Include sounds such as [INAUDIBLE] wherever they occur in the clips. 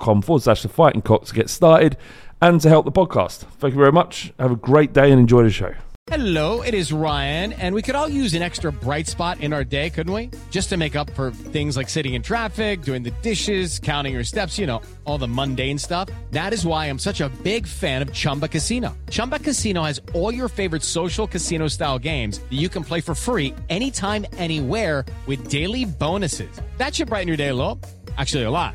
forward slash the fighting cock to get started and to help the podcast. Thank you very much. Have a great day and enjoy the show. Hello, it is Ryan, and we could all use an extra bright spot in our day, couldn't we? Just to make up for things like sitting in traffic, doing the dishes, counting your steps, you know, all the mundane stuff. That is why I'm such a big fan of Chumba Casino. Chumba Casino has all your favorite social casino style games that you can play for free anytime, anywhere with daily bonuses. That should brighten your day a little. Actually, a lot.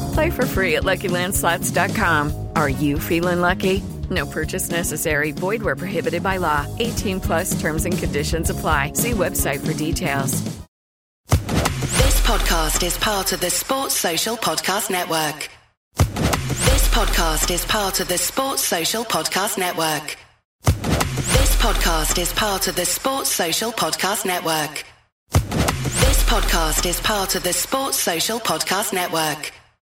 Play for free at LuckyLandSlots.com. Are you feeling lucky? No purchase necessary. Void where prohibited by law. 18 plus terms and conditions apply. See website for details. This podcast is part of the Sports Social Podcast Network. This podcast is part of the Sports Social Podcast Network. This podcast is part of the Sports Social Podcast Network. This podcast is part of the Sports Social Podcast Network.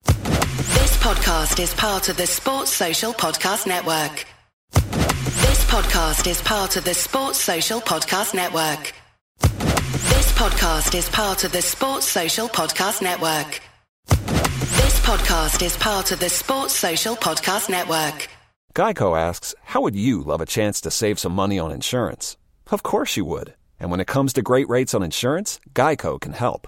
This podcast is part of the Sports Social Podcast Network. This podcast is part of the Sports Social Podcast Network. This podcast is part of the Sports Social Podcast Network. This podcast is part of the Sports Social Podcast Network. Geico asks, How would you love a chance to save some money on insurance? Of course you would. And when it comes to great rates on insurance, Geico can help.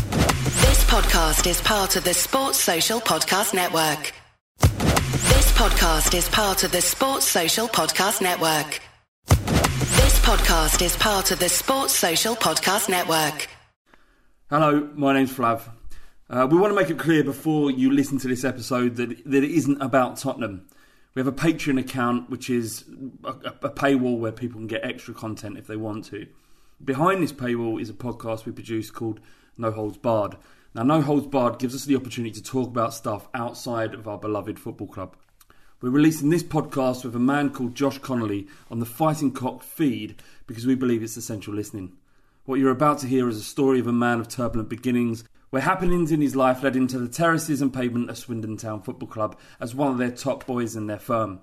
This podcast is part of the Sports Social Podcast Network. This podcast is part of the Sports Social Podcast Network. This podcast is part of the Sports Social Podcast Network. Hello, my name's Flav. Uh, we want to make it clear before you listen to this episode that, that it isn't about Tottenham. We have a Patreon account, which is a, a paywall where people can get extra content if they want to. Behind this paywall is a podcast we produce called No Holds Barred. Now, No Holds Barred gives us the opportunity to talk about stuff outside of our beloved football club. We're releasing this podcast with a man called Josh Connolly on the Fighting Cock feed because we believe it's essential listening. What you're about to hear is a story of a man of turbulent beginnings, where happenings in his life led him to the terraces and pavement of Swindon Town Football Club as one of their top boys in their firm.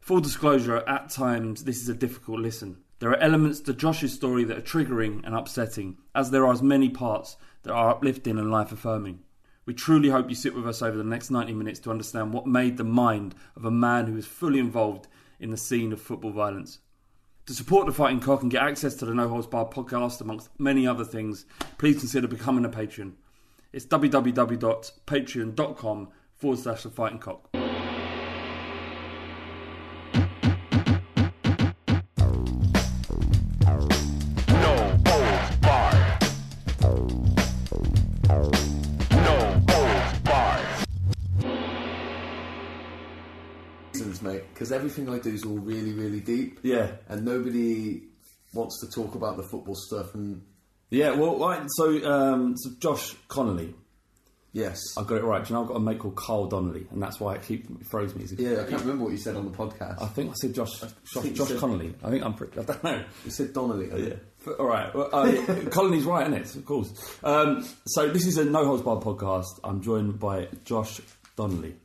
Full disclosure, at times this is a difficult listen. There are elements to Josh's story that are triggering and upsetting, as there are as many parts that are uplifting and life affirming. We truly hope you sit with us over the next 90 minutes to understand what made the mind of a man who is fully involved in the scene of football violence. To support the Fighting Cock and get access to the No Holds Barred podcast, amongst many other things, please consider becoming a patron. It's www.patreon.com forward slash the Fighting Cock. Because everything I do is all really, really deep. Yeah. And nobody wants to talk about the football stuff. And Yeah, well, right, so, um, so Josh Connolly, yes, I got it right. Do you know I've got a mate called Carl Donnelly, and that's why it keeps it throws me. yeah, I can't remember what you said on the podcast. I think I said Josh, Josh, Josh said- Connolly. I think I'm pretty. I don't know. you said Donnelly. Yeah. All right. Well, uh, [LAUGHS] Connolly's right, isn't it? Of course. Um, so this is a No Holds Barred podcast. I'm joined by Josh Donnelly.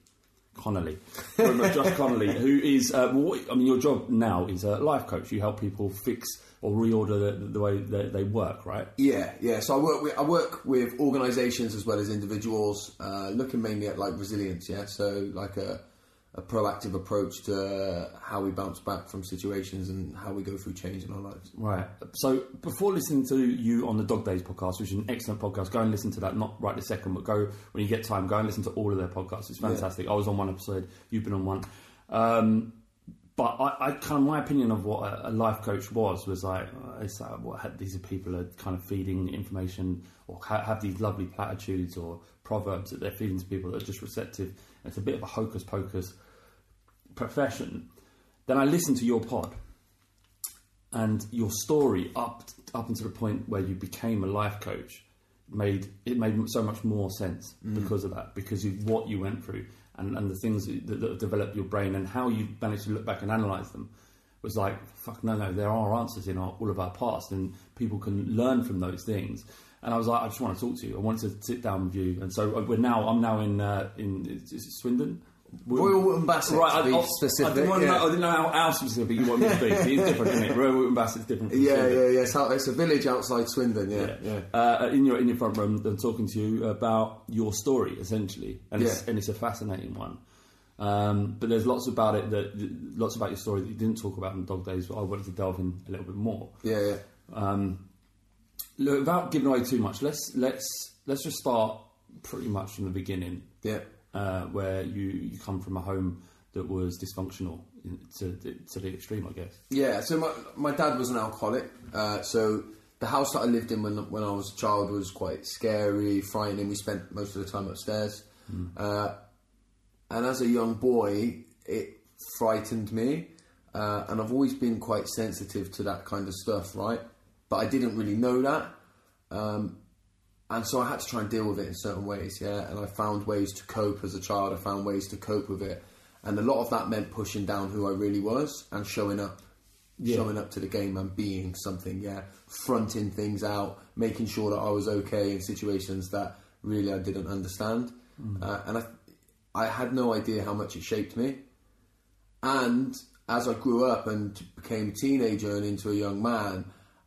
Connolly. [LAUGHS] Joined by Josh Connolly, who is, uh, well, what, I mean, your job now is a life coach. You help people fix or reorder the, the way they, they work, right? Yeah, yeah. So I work with I work with organisations as well as individuals, uh, looking mainly at like resilience. Yeah, so like a a proactive approach to how we bounce back from situations and how we go through change in our lives. Right. So before listening to you on the Dog Days podcast, which is an excellent podcast, go and listen to that. Not right this second, but go when you get time. Go and listen to all of their podcasts. It's fantastic. I was on one episode. You've been on one. Um, but I, I kind of my opinion of what a, a life coach was was like uh, it's like what these are people are kind of feeding information or ha- have these lovely platitudes or proverbs that they're feeding to people that are just receptive. It's a bit of a hocus pocus profession. Then I listened to your pod and your story up up until the point where you became a life coach. Made it made so much more sense because of that because of what you went through and, and the things that, that have developed your brain and how you managed to look back and analyze them. Was like fuck no no there are answers in our, all of our past and people can learn from those things. And I was like I just want to talk to you. I wanted to sit down with you. And so we're now I'm now in uh, in is it Swindon Royal Wootton Bassett, right, I, I- specific, I didn't, yeah. know, I didn't know how, how specific you want me to be. It's different, isn't it? Royal Wootton Bassett's different. From Yeah, Swindon. yeah, yeah. It's, out, it's a village outside Swindon. Yeah, yeah. Uh, in your in your front room, I'm talking to you about your story essentially, and it's and it's a fascinating one. Um, but there's lots about it that lots about your story that you didn't talk about in Dog Days. But I wanted to delve in a little bit more. yeah, yeah. Um, look, without giving away too much, let's let's let's just start pretty much from the beginning. Yeah. Uh, where you, you come from a home that was dysfunctional to, to the extreme, I guess. Yeah, so my, my dad was an alcoholic. Uh, so the house that I lived in when when I was a child was quite scary, frightening. We spent most of the time upstairs. Uh, and as a young boy, it frightened me. Uh, and I've always been quite sensitive to that kind of stuff, right? But I didn't really know that. Um, and so I had to try and deal with it in certain ways, yeah. And I found ways to cope as a child. I found ways to cope with it, and a lot of that meant pushing down who I really was and showing up, showing up to the game and being something, yeah. Fronting things out, making sure that I was okay in situations that really I didn't understand, uh, and I, I had no idea how much it shaped me. And as I grew up and became a teenager and into a young man,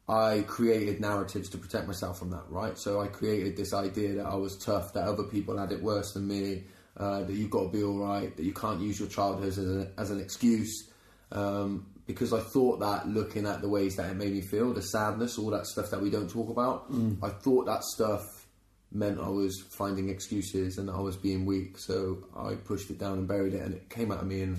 I created narratives to protect myself from that, right? So I created this idea that I was tough, that other people had it worse than me, uh, that you've got to be all right, that you can't use your childhood as, a, as an excuse. Um, because I thought that looking at the ways that it made me feel, the sadness, all that stuff that we don't talk about, I thought that stuff meant I was finding excuses and I was being weak. So I pushed it down and buried it, and it came out of me in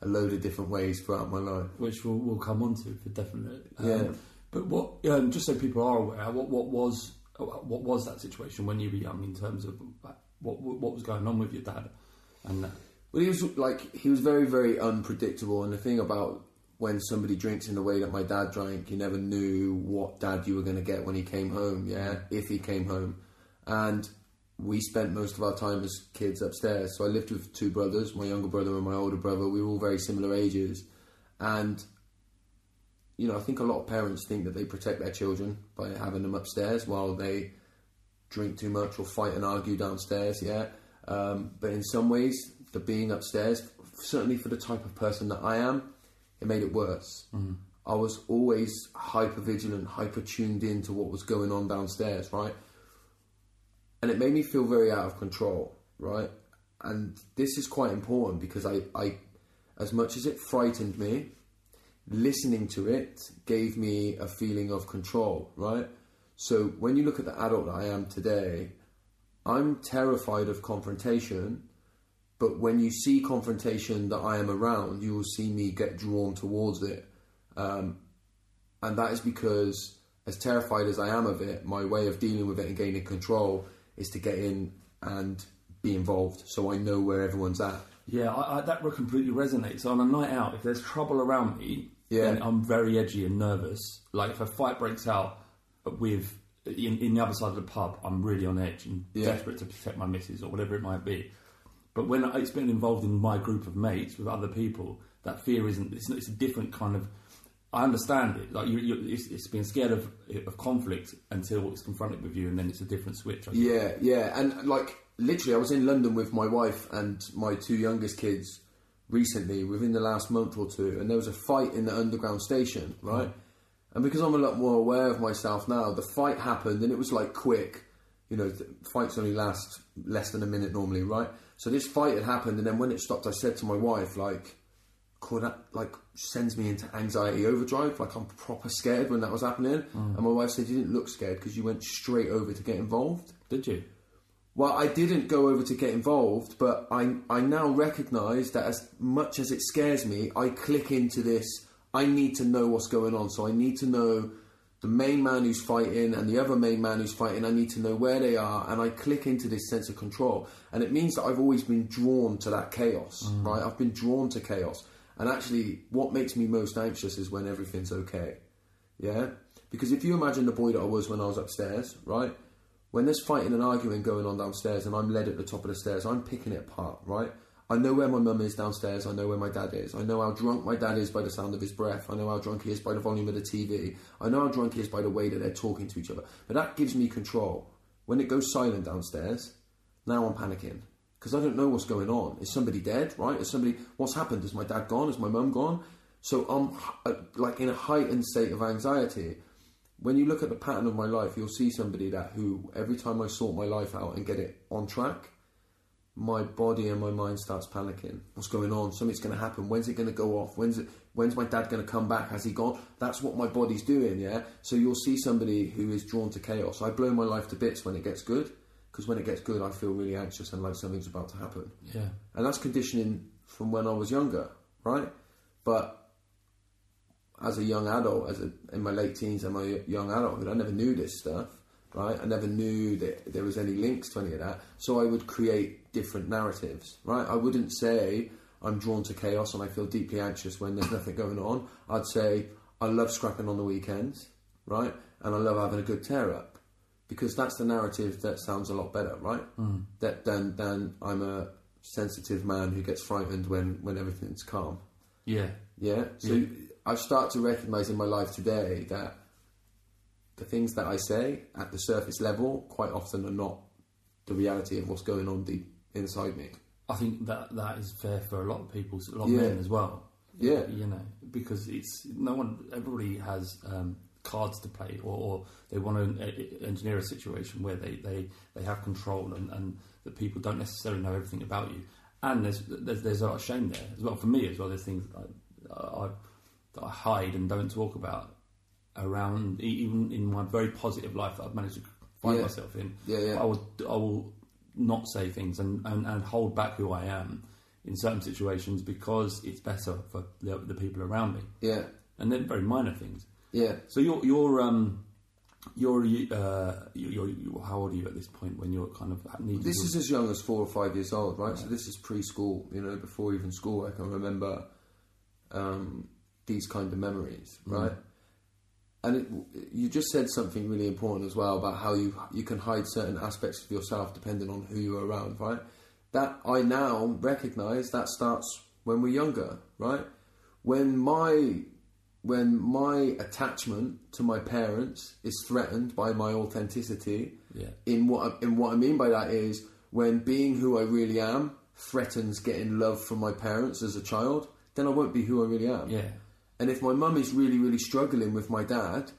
a load of different ways throughout my life. Which we'll, we'll come on to for definite. Um, Yeah. But what, um, just so people are aware, what, what was what was that situation when you were young in terms of what what was going on with your dad? And uh, Well, he was like he was very, very unpredictable. And the thing about when somebody drinks in the way that my dad drank, you never knew what dad you were going to get when he came home. Yeah, if he came home, and we spent most of our time as kids upstairs. So I lived with two brothers, my younger brother and my older brother. We were all very similar ages, and you know, I think a lot of parents think that they protect their children by having them upstairs while they drink too much or fight and argue downstairs. Yeah, um, but in some ways, the being upstairs, certainly for the type of person that I am, it made it worse. I was always hyper vigilant, hyper tuned in to what was going on downstairs, right? And it made me feel very out of control, right? And this is quite important because I, I as much as it frightened me, listening to it gave me a feeling of control, right? So when you look at the adult that I am today, I'm terrified of confrontation, but when you see confrontation that I am around, you will see me get drawn towards it. Um, and that is because, as terrified as I am of it, my way of dealing with it and gaining control is to get in and be involved so I know where everyone's at. yeah, I, I, that completely resonates. On a night out, if there's trouble around me, Yeah. then I'm very edgy and nervous. Like if a fight breaks out with in, in the other side of the pub, I'm really on edge and Yeah. desperate to protect my missus or whatever it might be. But when it's been involved in my group of mates with other people, that fear isn't. It's, it's a different kind of. I understand it. Like you, you it's, it's being scared of of conflict until it's confronted with you, and then it's a different switch. Yeah, yeah, and like literally, I was in London with my wife and my two youngest kids recently, within the last month or two, and there was a fight in the underground station, right? Mm. And because I'm a lot more aware of myself now, the fight happened, and it was like quick. You know, th- fights only last less than a minute normally, right? So this fight had happened, and then when it stopped, I said to my wife, like, could that like sends me into anxiety overdrive. Like I'm proper scared when that was happening. Mm. And my wife said you didn't look scared because you went straight over to get involved. Did you? Well, I didn't go over to get involved, but I I now recognise that as much as it scares me, I click into this. I need to know what's going on, so I need to know the main man who's fighting and the other main man who's fighting. I need to know where they are, and I click into this sense of control. And it means that I've always been drawn to that chaos, mm. right? I've been drawn to chaos. And actually, what makes me most anxious is when everything's okay. Yeah? Because if you imagine the boy that I was when I was upstairs, right? When there's fighting and arguing going on downstairs and I'm led at the top of the stairs, I'm picking it apart, right? I know where my mum is downstairs, I know where my dad is. I know how drunk my dad is by the sound of his breath. I know how drunk he is by the volume of the TV. I know how drunk he is by the way that they're talking to each other. But that gives me control. When it goes silent downstairs, now I'm panicking. Because I don't know what's going on. Is somebody dead, right? Is somebody, what's happened? Is my dad gone? Is my mum gone? So I'm uh, like in a heightened state of anxiety. When you look at the pattern of my life, you'll see somebody that who every time I sort my life out and get it on track, my body and my mind starts panicking. What's going on? Something's going to happen. When's it going to go off? When's it? When's my dad going to come back? Has he gone? That's what my body's doing. Yeah. So you'll see somebody who is drawn to chaos. I blow my life to bits when it gets good, because when it gets good, I feel really anxious and like something's about to happen. Yeah. And that's conditioning from when I was younger, right? But as a young adult, as a, in my late teens and my young adulthood, I never knew this stuff, right? I never knew that there was any links to any of that. So I would create different narratives, right? I wouldn't say I'm drawn to chaos and I feel deeply anxious when there's [LAUGHS] nothing going on. I'd say I love scrapping on the weekends, right? And I love having a good tear up because that's the narrative that sounds a lot better, right? Mm. That than than I'm a sensitive man who gets frightened when when everything's calm. Yeah. Yeah. So I start to recognise in my life today that the things that I say at the surface level quite often are not the reality of what's going on deep inside me. I think that that is fair for a lot of people, a lot Yeah. of men as well. Yeah. you know, because it's no one. Everybody has um, cards to play, or, or they want to engineer a situation where they, they, they have control, and, and that people don't necessarily know everything about you. And there's there's, there's a lot of shame there as well for me as well. There's things I, I, that I hide and don't talk about around, even in my very positive life that I've managed to find Yeah. myself in. Yeah, yeah. I will I will not say things and, and, and hold back who I am in certain situations because it's better for the, the people around me. Yeah. And then very minor things. Yeah. So you're you're um you're uh you're, you're how old are you at this point when you're kind of needing This is as young as four or five years old, right? So this is preschool, you know, before even school. I can remember um, these kind of memories, mm. right? And it, you just said something really important as well about how you you can hide certain aspects of yourself depending on who you're around, right? That I now recognise that starts when we're younger, right? When my when my attachment to my parents is threatened by my authenticity, Yeah. in what I, in what I mean by that is when being who I really am threatens getting love from my parents as a child, then I won't be who I really am. Yeah. And if my mum is really, really struggling with my dad,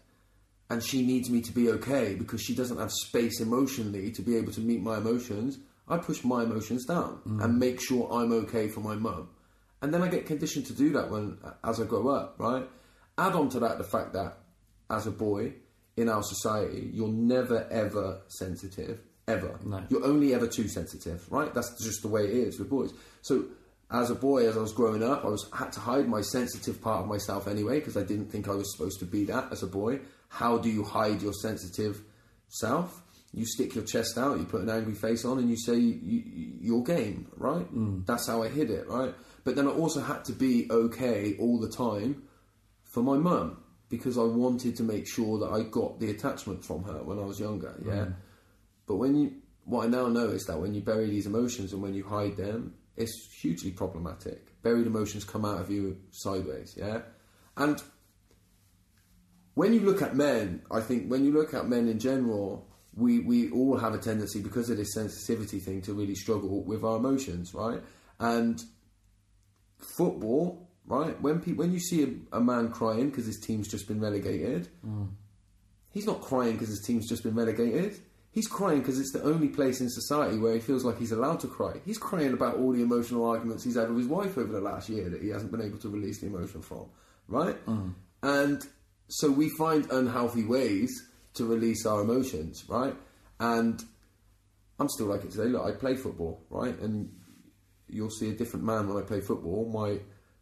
and she needs me to be okay because she doesn't have space emotionally to be able to meet my emotions, I push my emotions down mm. and make sure I'm okay for my mum. And then I get conditioned to do that when as I grow up, right? Add on to that the fact that as a boy in our society, you're never ever sensitive. Ever. No. You're only ever too sensitive, right? That's just the way it is with boys. So as a boy, as I was growing up, I was had to hide my sensitive part of myself anyway because I didn't think I was supposed to be that as a boy. How do you hide your sensitive self? You stick your chest out, you put an angry face on, and you say you, you, your game, right? Hmm. That's how I hid it, right? But then I also had to be okay all the time for my mum because I wanted to make sure that I got the attachment from her when I was younger. Yeah, hmm. but when you what I now know is that when you bury these emotions and when you hide them, it's hugely problematic. Buried emotions come out of you sideways. Yeah, and when you look at men, I think when you look at men in general, we, we all have a tendency because of this sensitivity thing to really struggle with our emotions, right? And football, right? When pe- when you see a, a man crying because his team's just been relegated, mm. he's not crying because his team's just been relegated. He's crying because it's the only place in society where he feels like he's allowed to cry. He's crying about all the emotional arguments he's had with his wife over the last year that he hasn't been able to release the emotion from, right? Mm. And so we find unhealthy ways to release our emotions, right? And I'm still like it today. Look, I play football, right? And you'll see a different man when I play football. My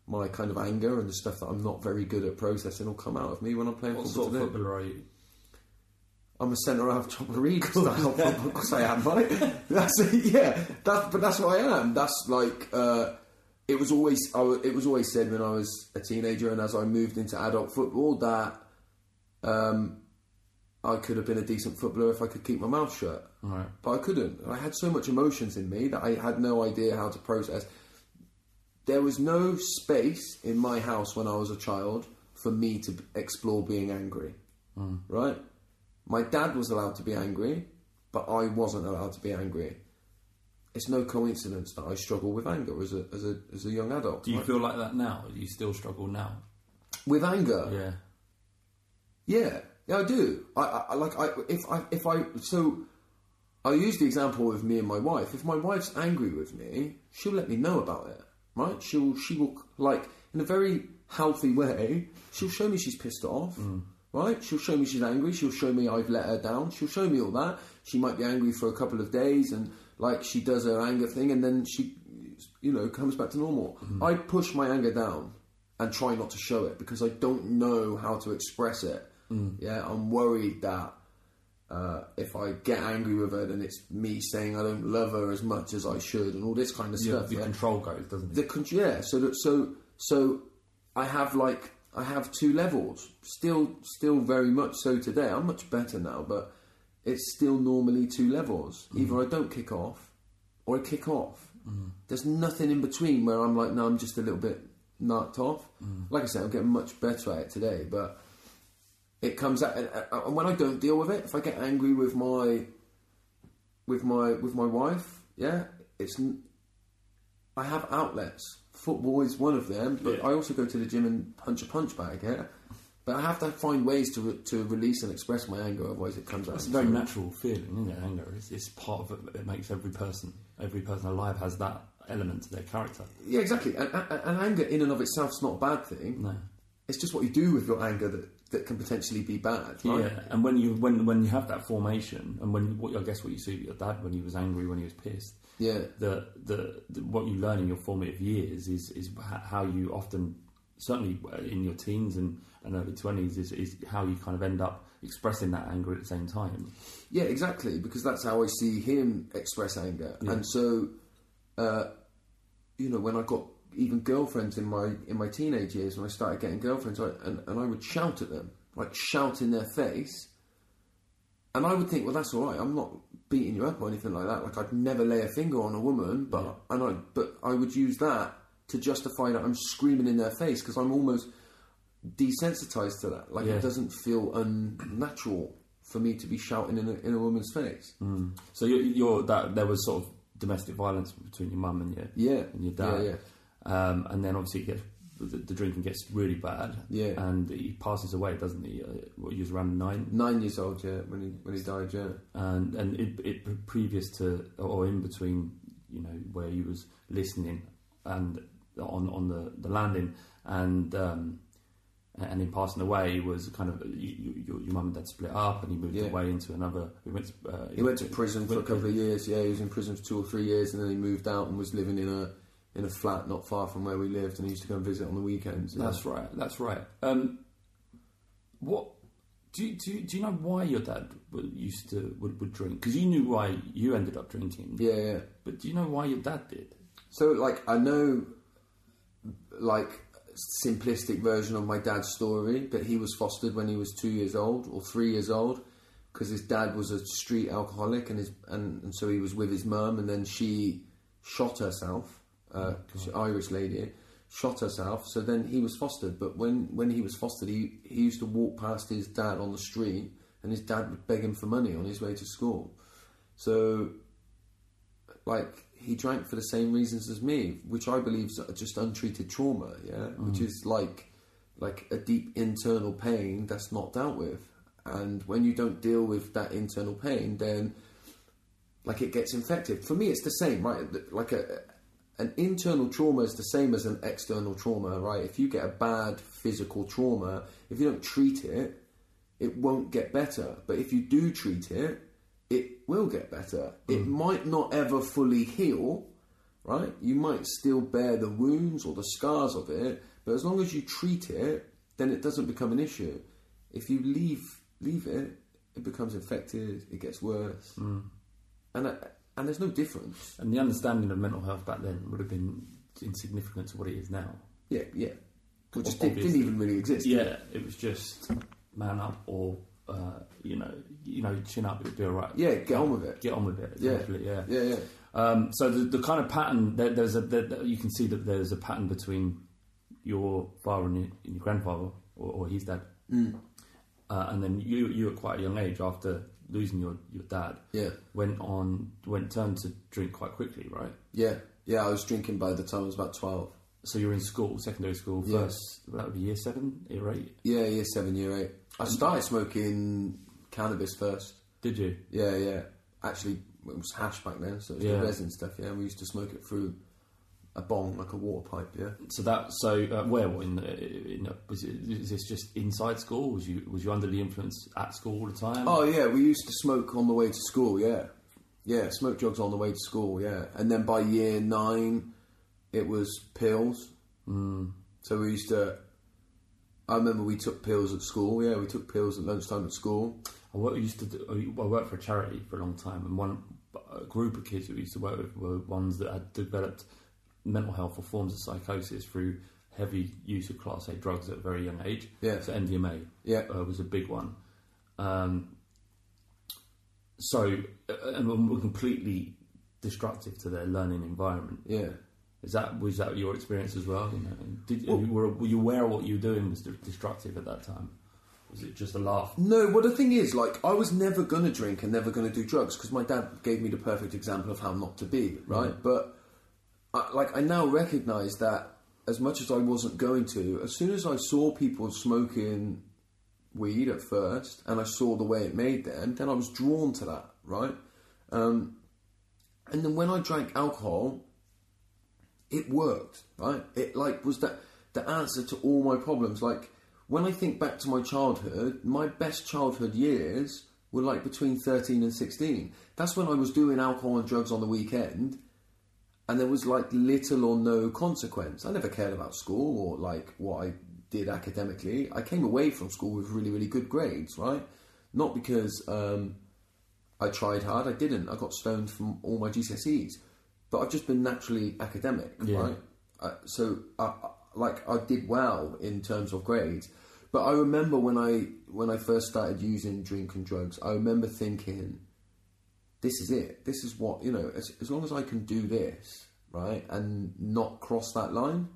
my kind of anger and the stuff that I'm not very good at processing will come out of me when I'm playing What football sort of footballer are you? I'm a centre half chopper read style. Of I am, right? [LAUGHS] That's yeah. That's but that's what I am. That's like uh, it was always. I, it was always said when I was a teenager and as I moved into adult football that um, I could have been a decent footballer if I could keep my mouth shut. Right. But I couldn't. I had so much emotions in me that I had no idea how to process. There was no space in my house when I was a child for me to explore being angry. Right? My dad was allowed to be angry, but I wasn't allowed to be angry. It's no coincidence that I struggle with anger as a as a as a young adult. Do you right? feel like that now? Do you still struggle now? with anger? Yeah. Yeah, yeah, I do. I, I I- like I if I if I so I use the example of me and my wife. If my wife's angry with me, she'll let me know about it. Right? She'll she will like in a very healthy way. She'll show me she's pissed off. Mm. Right? She'll show me she's angry. She'll show me I've let her down. She'll show me all that. She might be angry for a couple of days and like she does her anger thing and then she you know comes back to normal. I push my anger down and try not to show it because I don't know how to express it. Yeah, I'm worried that uh, if I get angry with her, then it's me saying I don't love her as much as I should, and all this kind of Yeah, stuff. the yeah? control goes, doesn't it? The con- yeah, so that, so so I have like I have two levels. Still, still very much so today. I'm much better now, but it's still normally two levels. Mm. Either I don't kick off, or I kick off. Mm. There's nothing in between where I'm like, no, I'm just a little bit knocked off. Mm. Like I said, I'm getting much better at it today, but it comes out, and, and when I don't deal with it, if I get angry with my with my with my wife, yeah, it's I have outlets. Football is one of them, but Yeah. I also go to the gym and punch a punch bag. Yeah, but I have to find ways to re- to release and express my anger. Otherwise, it comes out. It's a very natural feeling, isn't it? Anger. It's, it's part of it. It makes every person, every person alive has that element to their character. Yeah, exactly. And, and, and anger in and of itself is not a bad thing. No. It's just what you do with your anger that, that can potentially be bad. Right? Yeah, and when you when when you have that formation, and when what I guess what you see with your dad when he was angry, when he was pissed, Yeah. the the, the what you learn in your formative years is is how you often, certainly in your teens and, and early twenties, is, is how you kind of end up expressing that anger at the same time. Yeah, exactly, because that's how I see him express anger. And so, uh, you know, when I got even girlfriends in my in my teenage years, when I started getting girlfriends, I, and, and I would shout at them, like shout in their face. And I would think, well, that's all right. I'm not beating you up or anything like that. Like I'd never lay a finger on a woman, but and I but I would use that to justify that I'm screaming in their face because I'm almost desensitized to that. Like Yeah. it doesn't feel unnatural for me to be shouting in a, in a woman's face. So you're, you're that there was sort of domestic violence between your mum and your Yeah. and your dad. Yeah, Um, and then obviously it gets, the, the drinking gets really bad. Yeah. And he passes away, doesn't he? Uh, what, he was around nine. Nine years old, yeah, when he when he died, yeah. and and it, it previous to or in between, you know, where he was listening and on on the, the landing and um, and in passing away was kind of you, you, your, your mum and dad split up and he moved Yeah. away into another. He went to, uh, He went to prison for a couple of years. Yeah, he was in prison for two or three years, and then he moved out and was living in a in a flat not far from where we lived, and he used to go and visit on the weekends. yeah. That's right. That's right. Um, what do you, do you, do you know why your dad used to would, would drink? Because you knew why you ended up drinking. Yeah, yeah. But do you know why your dad did? So, like, I know, like, simplistic version of my dad's story, but he was fostered when he was two years old or three years old because his dad was a street alcoholic and his and, and so he was with his mum and then she shot herself, uh, an Irish lady, shot herself. So then he was fostered, but when when he was fostered, he he used to walk past his dad on the street and his dad would beg him for money on his way to school. So like he drank for the same reasons as me, which I believe is just untreated trauma, yeah, which is like like a deep internal pain that's not dealt with. And when you don't deal with that internal pain, then like it gets infected. For me, it's the same, right? Like a an internal trauma is the same as an external trauma, right? If you get a bad physical trauma, if you don't treat it, it won't get better. But if you do treat it, it will get better. It might not ever fully heal, right? You might still bear the wounds or the scars of it, but as long as you treat it, then it doesn't become an issue. If you leave leave it, it becomes infected. It gets worse, and uh, and there's no difference. And the understanding of mental health back then would have been insignificant to what it is now. Yeah, yeah. Which just did, Obviously. didn't even really exist. Yeah, it was just man up or uh, you know, you know, chin up, it'd be all right. Yeah, get on with it. Get on with it. Yeah. essentially, yeah, Yeah, yeah. Um, so the, the kind of pattern there, there's a there, you can see that there's a pattern between your father and your, and your grandfather or, or his dad, Mm. uh, and then you you at quite a young age after losing your, your dad Yeah. went on went turned to drink quite quickly, right? Yeah, yeah. I was drinking by the time I was about twelve. So you're in school, secondary school, Yeah. first that would be year seven, year eight. Yeah, year seven, year eight. I started smoking cannabis first. Did you? Yeah, yeah. Actually, it was hash back then, so it was Yeah. the resin stuff. Yeah, we used to smoke it through a bong, like a water pipe. Yeah. So that so uh, where in the, in the, was it is this just inside school? Was you was you under the influence at school all the time? Oh yeah, we used to smoke on the way to school. Yeah, yeah, smoke drugs on the way to school. Yeah, and then by year nine, it was pills. Mm. So we used to. I remember we took pills at school. Yeah, we took pills at lunchtime at school. I worked, used to do, I worked for a charity for a long time, and one a group of kids that we used to work with were ones that had developed mental health or forms of psychosis through heavy use of class A drugs at a very young age. Yeah. so MDMA Yeah. uh, was a big one. Um, so, uh, and were completely destructive to their learning environment. Yeah. Is that was that your experience as well? You know, did you, were, were you aware of what you were doing was destructive at that time? Was it just a laugh? No, well, the thing is, like, I was never going to drink and never going to do drugs because my dad gave me the perfect example of how not to be, right? But, I, like, I now recognise that as much as I wasn't going to, as soon as I saw people smoking weed at first and I saw the way it made them, then I was drawn to that, right? Um, and then when I drank alcohol, it worked, right? It like was that the answer to all my problems. Like when I think back to my childhood, my best childhood years were like between thirteen and sixteen. That's when I was doing alcohol and drugs on the weekend, and there was like little or no consequence. I never cared about school or like what I did academically. I came away from school with really, really good grades, right? Not because um, I tried hard. I didn't. I got stoned from all my GCSEs, but I've just been naturally academic, Yeah. right? Uh, so, I, I- like, I did well in terms of grades. But I remember when I when I first started using drink and drugs, I remember thinking, "This is it. This is what you know. As, as long as I can do this, right, and not cross that line,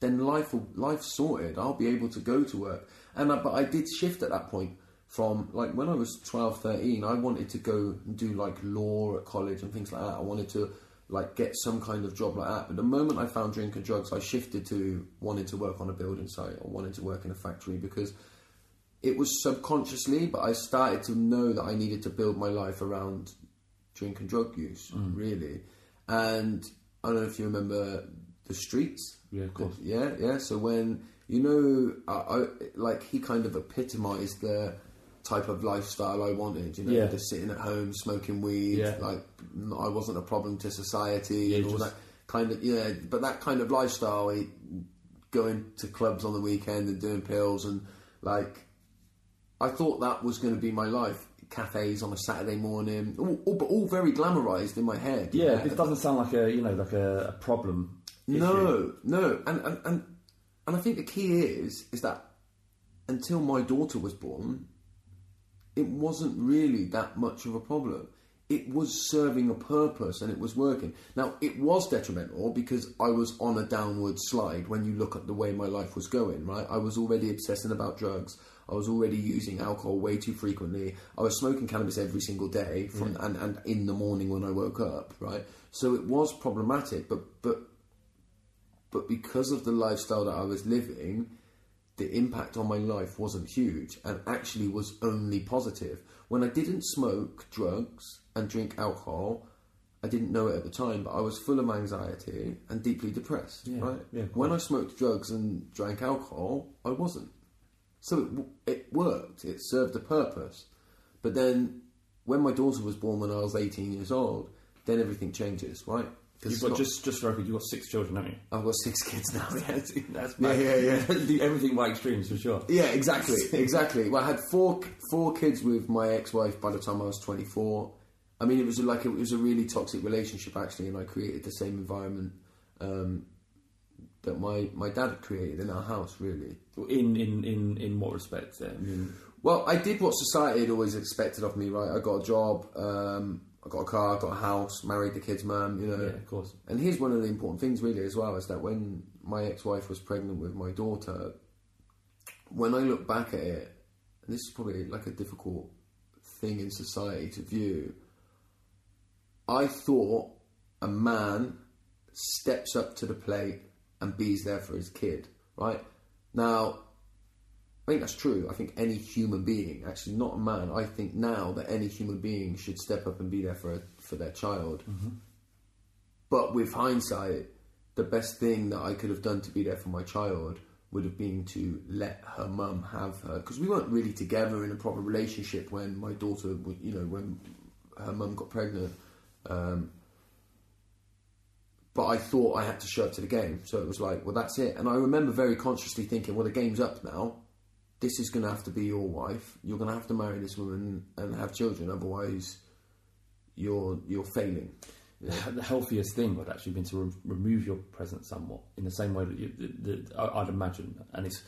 then life will life's sorted. I'll be able to go to work. And I, but I did shift at that point from like when I was 12, 13, I wanted to go and do like law at college and things like that. I wanted to like get some kind of job like that. But the moment I found drink and drugs, I shifted to wanting to work on a building site or wanting to work in a factory because it was subconsciously, but I started to know that I needed to build my life around drink and drug use, mm. really. And I don't know if you remember the streets. Yeah, of course. Yeah, yeah. So when you know, I, I like he kind of epitomised the type of lifestyle I wanted. You know, Yeah. just sitting at home smoking weed. Yeah. Like I wasn't a problem to society Yeah, and all just- that kind of yeah. But that kind of lifestyle, he, going to clubs on the weekend and doing pills and like I thought that was going to be my life. Cafes on a Saturday morning, all, all, but all very glamorized in my head. Yeah, this doesn't sound like a you know like a, a problem. issue. No, no, and, and and and I think the key is is that until my daughter was born, it wasn't really that much of a problem. It was serving a purpose and it was working. Now, it was detrimental because I was on a downward slide when you look at the way my life was going, right? I was already obsessing about drugs. I was already using alcohol way too frequently. I was smoking cannabis every single day from, mm. and, and in the morning when I woke up, right? So it was problematic, but, but, but because of the lifestyle that I was living, the impact on my life wasn't huge and actually was only positive. When I didn't smoke drugs and drink alcohol, I didn't know it at the time, but I was full of anxiety and deeply depressed. right? yeah, when I smoked drugs and drank alcohol, I wasn't. So it, it worked. It served a purpose. But then, when my daughter was born when I was 18 years old, then everything changes, right? You've got not- just just for record, you've got six children, haven't you? I've got six kids now. [LAUGHS] Yeah, That's yeah, yeah, yeah. [LAUGHS] Everything by extremes for sure. Yeah, exactly, exactly. Well, I had four four kids with my ex-wife by the time I was 24. I mean, it was like it was a really toxic relationship actually, and I created the same environment um, that my my dad had created in our house. Really, In in in in what respect? I mean, well, I did what society had always expected of me. Right, I got a job, um, I got a car, got a house, married the kids' mum. You know, Yeah, of course. And here's one of the important things, really, as well, is that when my ex-wife was pregnant with my daughter, when I look back at it, and this is probably like a difficult thing in society to view, I thought a man steps up to the plate and bees there for his kid, right? Now, I think that's true. I think any human being, actually not a man, I think now that any human being should step up and be there for for their child. But with hindsight, the best thing that I could have done to be there for my child would have been to let her mum have her because we weren't really together in a proper relationship when my daughter, you know, when her mum got pregnant. Um, but I thought I had to show up to the game, so it was like, well, that's it. And I remember very consciously thinking, well, the game's up now. This is going to have to be your wife. You're going to have to marry this woman and have children, otherwise, you're you're failing. the healthiest thing would actually been to re- remove your presence somewhat in the same way that, you, that, that I- I'd imagine. And it's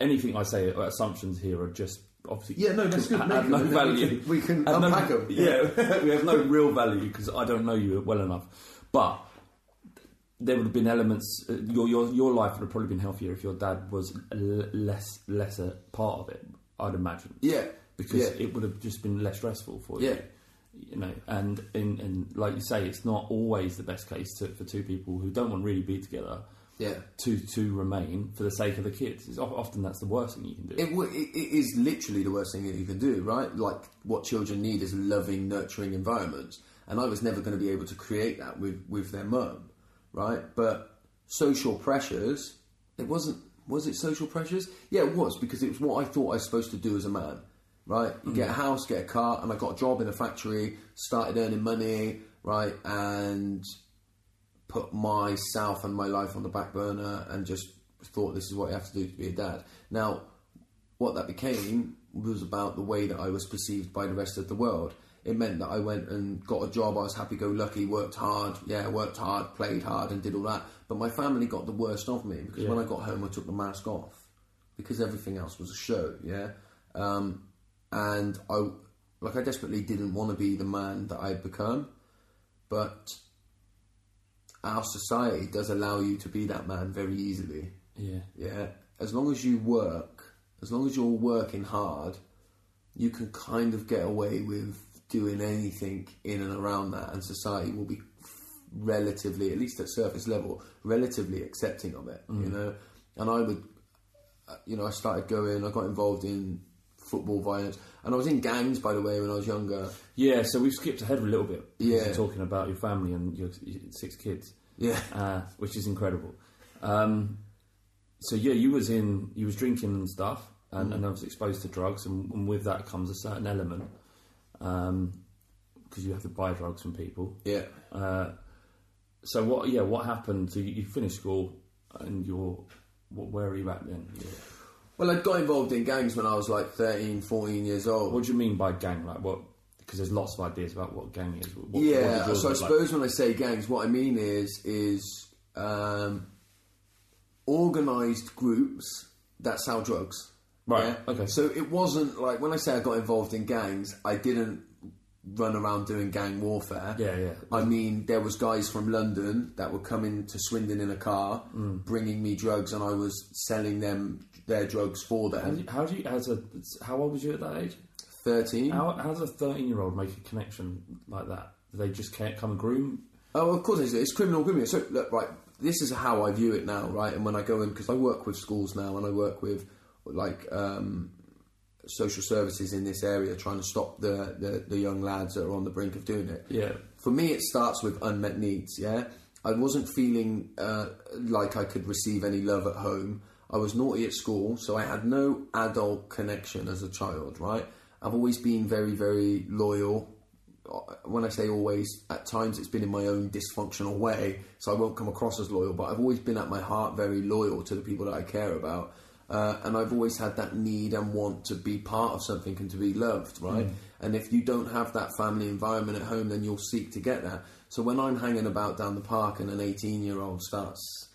anything I say, uh, assumptions here are just obviously Yeah, no, that's [LAUGHS] good. have no them, value. we can- we can Have no- unpack 'em. [LAUGHS] Yeah, we have no real value because I don't know you well enough. But there would have been elements. Uh, your your your life would have probably been healthier if your dad was a l- less lesser part of it. I'd imagine. Yeah, because yeah. it would have just been less stressful for Yeah. you. You know, and, and and like you say, it's not always the best case to, for two people who don't want to really be together. Yeah. To to remain for the sake of the kids. It's, often that's the worst thing you can do. It, w- it, it is literally the worst thing that you can do, right? Like what children need is loving, nurturing environments, and I was never going to be able to create that with with their mum, right? But social pressures, it wasn't. Was it social pressures? Yeah, it was because it was what I thought I was supposed to do as a man, right? You get a mm. house, get a car, and I got a job in a factory, started earning money, right, and put myself and my life on the back burner and just thought this is what you have to do to be a dad. Now, what that became was about the way that I was perceived by the rest of the world. It meant that I went and got a job, I was happy go lucky, worked hard, yeah, worked hard, played hard, and did all that. But my family got the worst of me because when I got home, I took the mask off because everything else was a show, yeah. Um, and I, like, I desperately didn't want to be the man that I'd become, but our society does allow you to be that man very easily. yeah. Yeah, as long as you work, as long as you're working hard, you can kind of get away with doing anything in and around that, and society will be relatively, at least at surface level, relatively accepting of it. You know, and I would, uh, you know, I started going, I got involved in football violence, and I was in gangs, by the way, when I was younger. Yeah, so we've skipped ahead a little bit. Yeah. you're talking about your family and your, your six kids. Yeah. [LAUGHS] uh, which is incredible. Um, so yeah, you was in, you was drinking and stuff, and, Mm. and I was exposed to drugs, and, and with that comes a certain element because you have to buy drugs from people. Yeah. Uh, so what? Yeah, what happened? So you, you finished school, and you're what, where are you at then? Yeah. Well, I got involved in gangs when I was like 13, 14 years old. What do you mean by gang? Like what? Because there's lots of ideas about what gang is. What, what yeah, yours so I look like? suppose when I say gangs, what I mean is is um, organised groups that sell drugs. Right, okay. So it wasn't like when I say I got involved in gangs, I didn't run around doing gang warfare. Yeah, yeah. I mean, there was guys from London that were coming to Swindon in a car, Mm. bringing me drugs, and I was selling them their drugs for How do them. you, how do you as a how old was you at that age? Thirteen. How, how does a thirteen year old make a connection like that? Do they just can't come and groom? Oh, of course, it's, it's criminal grooming. So, look, right, this is how I view it now, right? And when I go in, because I work with schools now, and I work with like um, social services in this area, trying to stop the, the the young lads that are on the brink of doing it. Yeah. For me, it starts with unmet needs. Yeah, I wasn't feeling uh, like I could receive any love at home. I was naughty at school, so I had no adult connection as a child. Right, I've always been very, very loyal. Uh, When I say always, at times it's been in my own dysfunctional way, so I won't come across as loyal. But I've always been at my heart very loyal to the people that I care about. Uh, and I've always had that need and want to be part of something and to be loved, right? And if you don't have that family environment at home, then you'll seek to get that. So when I'm hanging about down the park and an 18 year old starts,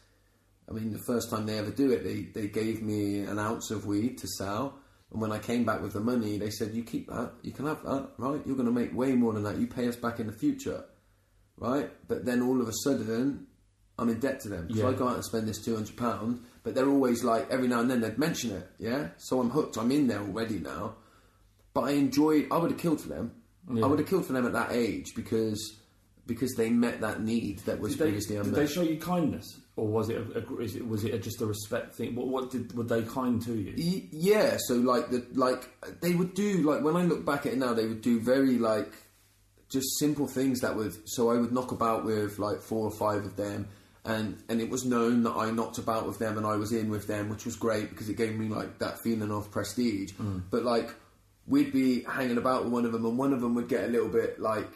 I mean, the first time they ever do it, they, they gave me an ounce of weed to sell. And when I came back with the money, they said, You keep that, you can have that, right? You're going to make way more than that. You pay us back in the future, right? But then all of a sudden, I'm in debt to them. So Yeah. I go out and spend this £200, but they're always like, every now and then they'd mention it, yeah? So I'm hooked, I'm in there already now. But I enjoyed, I would have killed for them. Yeah. I would have killed for them at that age because because they met that need that was Did they, previously did they show you kindness, or was it, a, a, is it was it a, just a respect thing? What, what did were they kind to you? Y- yeah, so like the like they would do like when I look back at it now, they would do very like just simple things that would. So I would knock about with like four or five of them, and and it was known that I knocked about with them and I was in with them, which was great because it gave me like that feeling of prestige. But like we'd be hanging about with one of them, and one of them would get a little bit like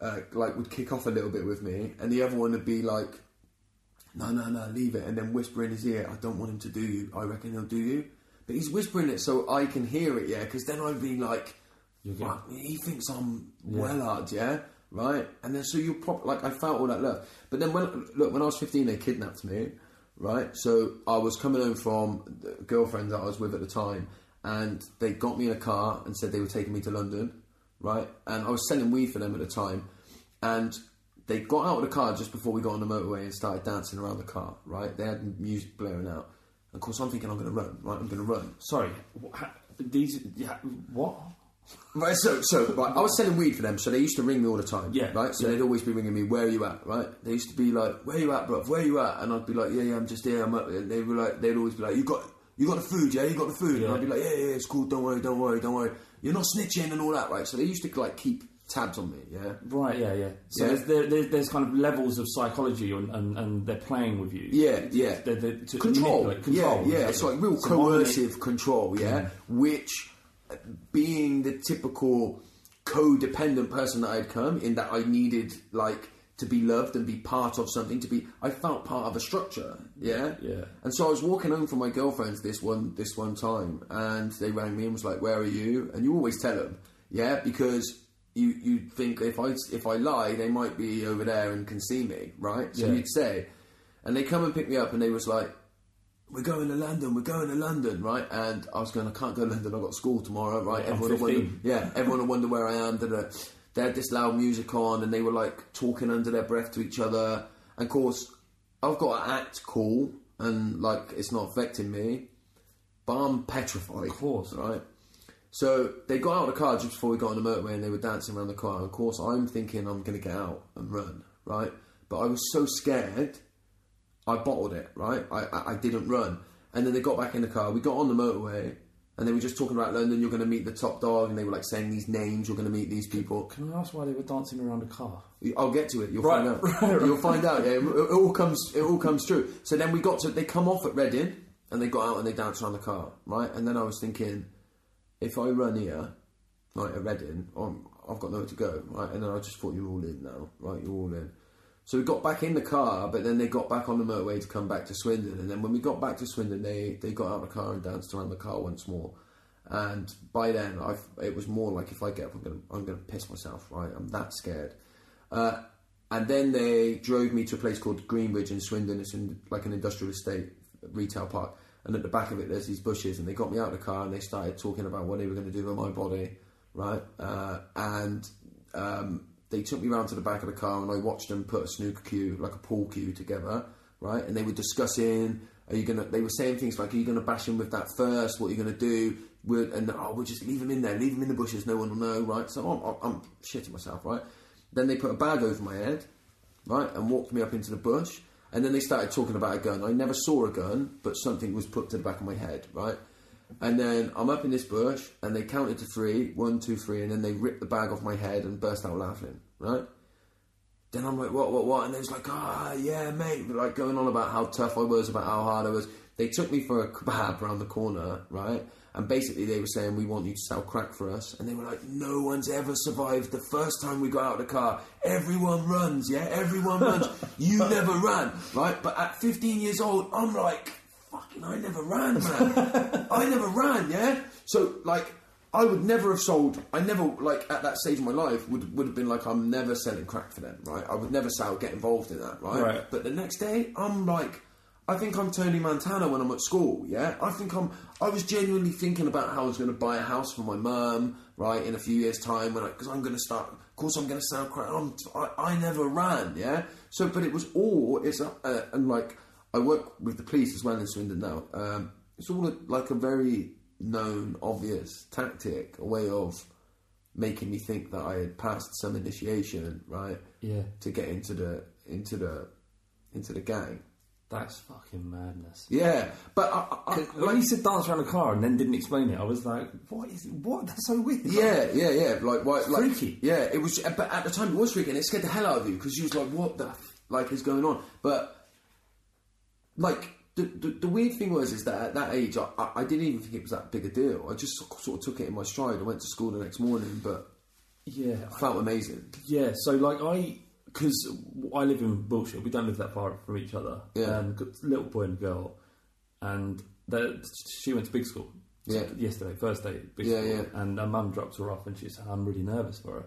uh, like would kick off a little bit with me, and the other one would be like no, no, no, leave it, and then whisper in his ear, I don't want him to do you. I reckon he'll do you. But he's whispering it so I can hear it, yeah, because then I'd be like, he thinks I'm well hard, yeah, right? And then so you're prop like, I felt all that love. But then when, look, when I was 15, they kidnapped me, right? So I was coming home from the girlfriend that I was with at the time, and they got me in a car and said they were taking me to London, right? And I was selling weed for them at the time, and they got out of the car just before we got on the motorway and started dancing around the car, right? They had music blaring out. Of course, I'm thinking I'm going to run, right? I'm going to run. Sorry, these yeah, what? Right, so, so right, I was selling weed for them, so they used to ring me all the time. Yeah, Right? So yeah. they'd always be ringing me, where are you at? Right? They used to be like, where are you at, bruv? Where are you at? And I'd be like, yeah, yeah, I'm just here. I'm up. And they were like, they'd always be like, you got, you got the food, yeah? You got the food? Yeah. And I'd be like, yeah, yeah, it's cool. Don't worry, don't worry, don't worry. You're not snitching and all that, right? So they used to like keep tabs on me, yeah? Right, yeah, yeah. So Yeah. There's, there, there's kind of levels of psychology, and, and, and they're playing with you. Yeah, yeah. They're, they're, to control. control. Yeah, yeah. It's like real So one minute- coercive control. Yeah, which, uh, being the typical codependent person that I'd come in, that I needed like to be loved and be part of something. To be, I felt part of a structure. Yeah, Yeah. And so I was walking home from my girlfriend's this one this one time, and they rang me and was like, "Where are you?" And you always tell them, yeah, because. You, you think if I if I lie, they might be over there and can see me, right? So Yeah. you'd say, and they come and pick me up, and they was like, we're going to London, we're going to London, right? And I was going, I can't go to London, I've got school tomorrow, right? I'm everyone will wonder, yeah, everyone will wonder where I am. Da-da. They had this loud music on, and they were like talking under their breath to each other. And of course, I've got to act cool, and like it's not affecting me, but I'm petrified. Of course. right? So they got out of the car just before we got on the motorway, and they were dancing around the car. And of course, I'm thinking I'm going to get out and run, right? But I was so scared. I bottled it, right? I, I, I didn't run. And then they got back in the car. We got on the motorway, and they were just talking about London. You're going to meet the top dog, and they were like saying these names. You're going to meet these people. Can I ask why they were dancing around a car? I'll get to it. You'll Right, find out. right, right. You'll find out. Yeah, it, it all comes. It all comes true. So then we got to. They come off at Reading, and they got out and they danced around the car, right? And then I was thinking, if I run here, like at Reading, I'm, I've got nowhere to go, right? And then I just thought you're all in now, right? You're all in. So we got back in the car, but then they got back on the motorway to come back to Swindon. And then when we got back to Swindon, they, they got out of the car and danced around the car once more. And by then, I it was more like if I get up, I'm gonna I'm gonna piss myself. Right, I'm that scared. Uh, and then they drove me to a place called Greenbridge in Swindon. It's in like an industrial estate retail park, and at the back of it there's these bushes, and they got me out of the car and they started talking about what they were going to do with my body, right? Uh, and um, they took me round to the back of the car, and I watched them put a snooker cue, like a pool cue, together, right? And they were discussing. Are you gonna? They were saying things like, "Are you gonna bash him with that first? What are you gonna do?" We're, and oh, we'll just leave him in there, leave him in the bushes. No one will know, right? So I'm, I'm, I'm shitting myself, right? Then they put a bag over my head, right, and walked me up into the bush. And then they started talking about a gun. I never saw a gun, but something was put to the back of my head, right? And then I'm up in this bush, and they counted to three, one, two, three, and then they ripped the bag off my head and burst out laughing, right? Then I'm like, what, what, what? And they was like, ah, yeah, mate. Like going on about how tough I was, about how hard I was. They took me for a kebab around the corner, right? And basically they were saying, we want you to sell crack for us. And they were like, no one's ever survived the first time we got out of the car. Everyone runs, yeah? Everyone runs. [LAUGHS] You never ran, right? But at 15 years old, I'm like, fucking, I never ran, man. I never ran, yeah? So, like, I would never have sold. I never like at that stage of my life would would have been like I'm never selling crack for them, right? I would never sell, get involved in that, right? Right. But the next day, I'm like, I think I'm Tony Montana when I'm at school. Yeah, I think I'm. I was genuinely thinking about how I was going to buy a house for my mum, right, in a few years' time when because I'm going to start. Of course, I'm going to sell crack. I'm, I, I never ran, yeah. So, but it was all it's uh, and like I work with the police as well in Swindon now. Um, it's all a, like a very known, obvious tactic, a way of making me think that I had passed some initiation, right? Yeah. To get into the into the into the gang. That's fucking madness. Yeah, but I, I, I, when you said dance around a car and then didn't explain it, I was like, "What is it? What? That's so weird." Yeah, yeah, yeah. Like, why, like, freaky. Yeah, it was. But at the time, it was freaky, and it scared the hell out of you because you was like, "What the f- like is going on?" But like the, the the weird thing was is that at that age, I, I, I didn't even think it was that big a deal. I just sort of took it in my stride. I went to school the next morning, but Yeah, I felt amazing. Yeah, so like I, because I live in Wiltshire, we don't live that far from each other. Yeah. Um, little boy and girl, and she went to big school. Yeah. Yesterday, first day, big Yeah, school, yeah. and her mum drops her off, and she said, "I'm really nervous for her,"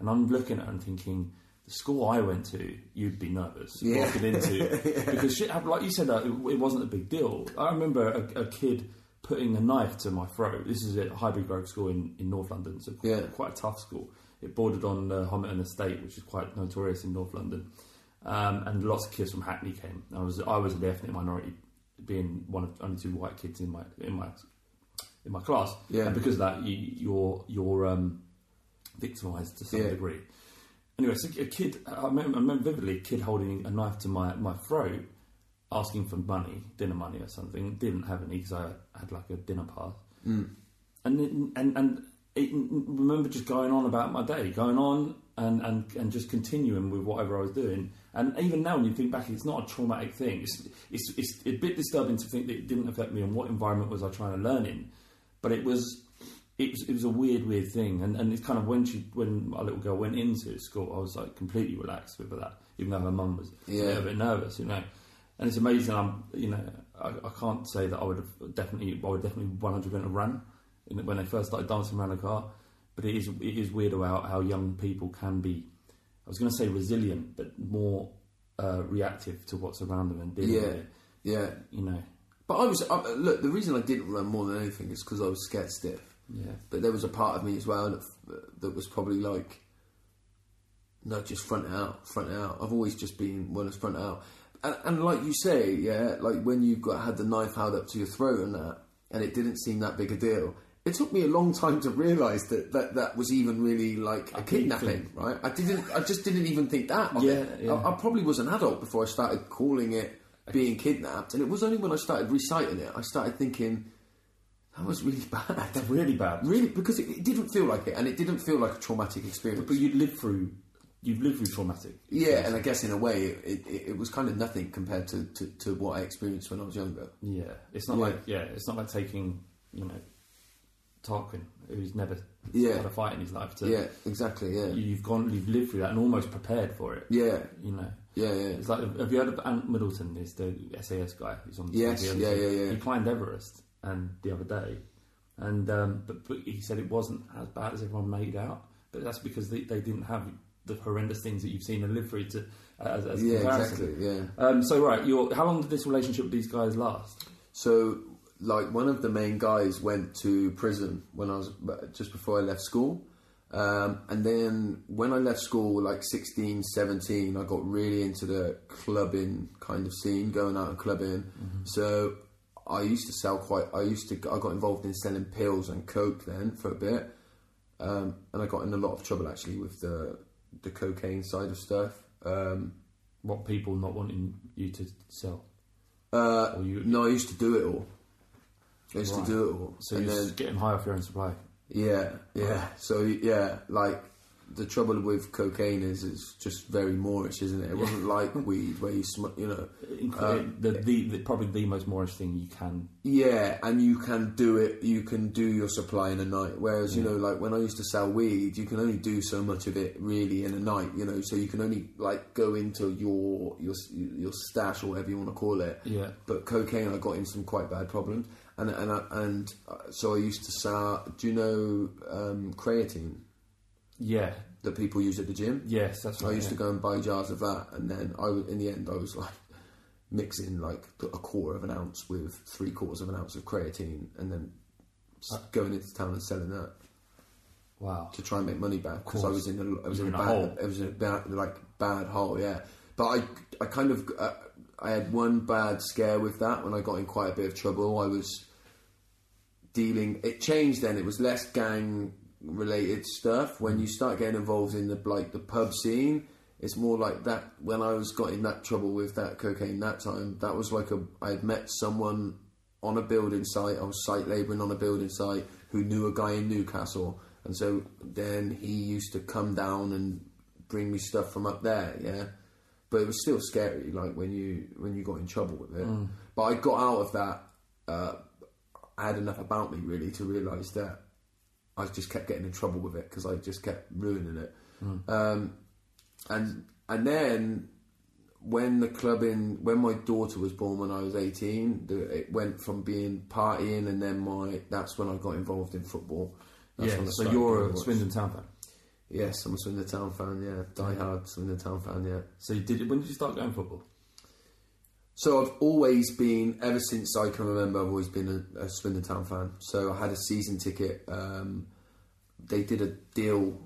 and I'm looking at her and thinking. The school I went to, you'd be nervous Yeah. walking into [LAUGHS] because shit happened. Like you said, it, it wasn't a big deal. I remember a, a kid putting a knife to my throat. This is at Highbury Grove School in, in North London, so Yeah. quite a tough school. It bordered on uh, Homerton Estate, which is quite notorious in North London, um, and lots of kids from Hackney came. I was I was a definite minority, being one of only two white kids in my in my in my class. Yeah. and because of that, you, you're you're um, victimised to some Yeah. degree. Anyway, so a kid, I remember, I remember vividly a kid holding a knife to my, my throat, asking for money, dinner money or something. Didn't have any because I had like a dinner pass. Mm. And it, and and it, remember just going on about my day, going on and, and, and just continuing with whatever I was doing. And even now, when you think back, it's not a traumatic thing. It's, it's, it's a bit disturbing to think that it didn't affect me and what environment was I trying to learn in. But it was it was, it was a weird, weird thing. And, and it's kind of when she when my little girl went into school, I was like completely relaxed with that, even though her mum was a little bit nervous, you know. And it's amazing. I'm, you know, I, I can't say that I would have definitely, I would definitely 100 percent have ran when they first started dancing around the car. But it is, it is weird about how young people can be. I was going to say resilient, but more uh, reactive to what's around them and dealing Yeah, with it. yeah. You know, But I was I, look. The reason I didn't run more than anything is because I was scared stiff. Yeah, But there was a part of me as well that, that was probably like, no, just front out, front out. I've always just been one that's front out. And, and like you say, yeah, like when you got had the knife held up to your throat and that, and it didn't seem that big a deal. It took me a long time to realise that, that that was even really like a, A kidnapping, right? I didn't, I just didn't even think that. Yeah, yeah. I, I probably was an adult before I started calling it being kidnapped, and it was only when I started reciting it I started thinking that was really bad. that's really bad. Really, because it, it didn't feel like it, and it didn't feel like a traumatic experience. But you'd lived through, you've lived through traumatic. yeah, and I guess in a way, it, it, it was kind of nothing compared to, to, to what I experienced when I was younger. Yeah, it's not Yeah. like yeah, it's not like taking you know Tarquin, who's never Yeah. had a fight in his life. To, Yeah, exactly. Yeah, you've gone, you've lived through that and almost prepared for it. yeah, You know, yeah, yeah. it's like have you heard of Ant Middleton? Is the SAS guy who's on? Yes, TV? yeah, yeah, yeah. He climbed Everest and the other day, and um, but, but he said it wasn't as bad as everyone made out. But that's because they, they didn't have the horrendous things that you've seen in through to as, as Yeah, comparison. exactly. Yeah. Um, so right, how long did this relationship with these guys last? So, like, one of the main guys went to prison when I was just before I left school. Um, and then when I left school, like 16, 17, I got really into the clubbing kind of scene, going out and clubbing. So I used to sell quite, I used to, I got involved in selling pills and coke then for a bit. Um, and I got in a lot of trouble actually with the, the cocaine side of stuff. Um, What people not wanting you to sell? uh, Or you- no, I used to do it all. I used Right. to do it all. So And you're then- getting high off your own supply. Yeah, yeah. So yeah, like the trouble with cocaine is it's just very moreish, isn't it? It wasn't like weed where you smoke, you know. Incre- the, the, the probably the most moreish thing you can. Yeah, and you can do it. You can do your supply in a night. Whereas you know, like when I used to sell weed, you can only do so much of it really in a night. You know, so you can only like go into your your your stash or whatever you want to call it. Yeah. But cocaine, I got in some quite bad problems, and and I, and uh, so I used to sell. Do you know um, creatine? Yeah. that people use at the gym. Yes, that's right. I used yeah. to go and buy jars of that, and then I was, in the end I was like mixing like a quarter of an ounce with three quarters of an ounce of creatine, and then s- going into town and selling that Wow. to try and make money back because I was in a I was You in a in hole. bad I was in a bad like bad hole, yeah. But I I kind of uh, I had one bad scare with that when I got in quite a bit of trouble. I was dealing. It changed then. It was less gang related stuff. When you start getting involved in the like the pub scene, it's more like that. When I was got in that trouble with that cocaine that time, that was like a I had met someone on a building site. I was site labouring on a building site who knew a guy in Newcastle, and so then he used to come down and bring me stuff from up there. Yeah. But it was still scary, like when you when you got in trouble with it. But I got out of that uh, I had enough about me really to realise that I just kept getting in trouble with it because I just kept ruining it. Um, and and then when the clubbing, when my daughter was born when I was eighteen, the, it went from being partying and then my that's when I got involved in football. That's Yeah, so you're a. Swindon Town fan. Yes, I'm a Swindon Town fan. Yeah, die hard Swindon Town fan. Yeah. So you did when did you start going football? So I've always been, ever since I can remember, I've always been a, a Swindon Town fan. So I had a season ticket. Um, they did a deal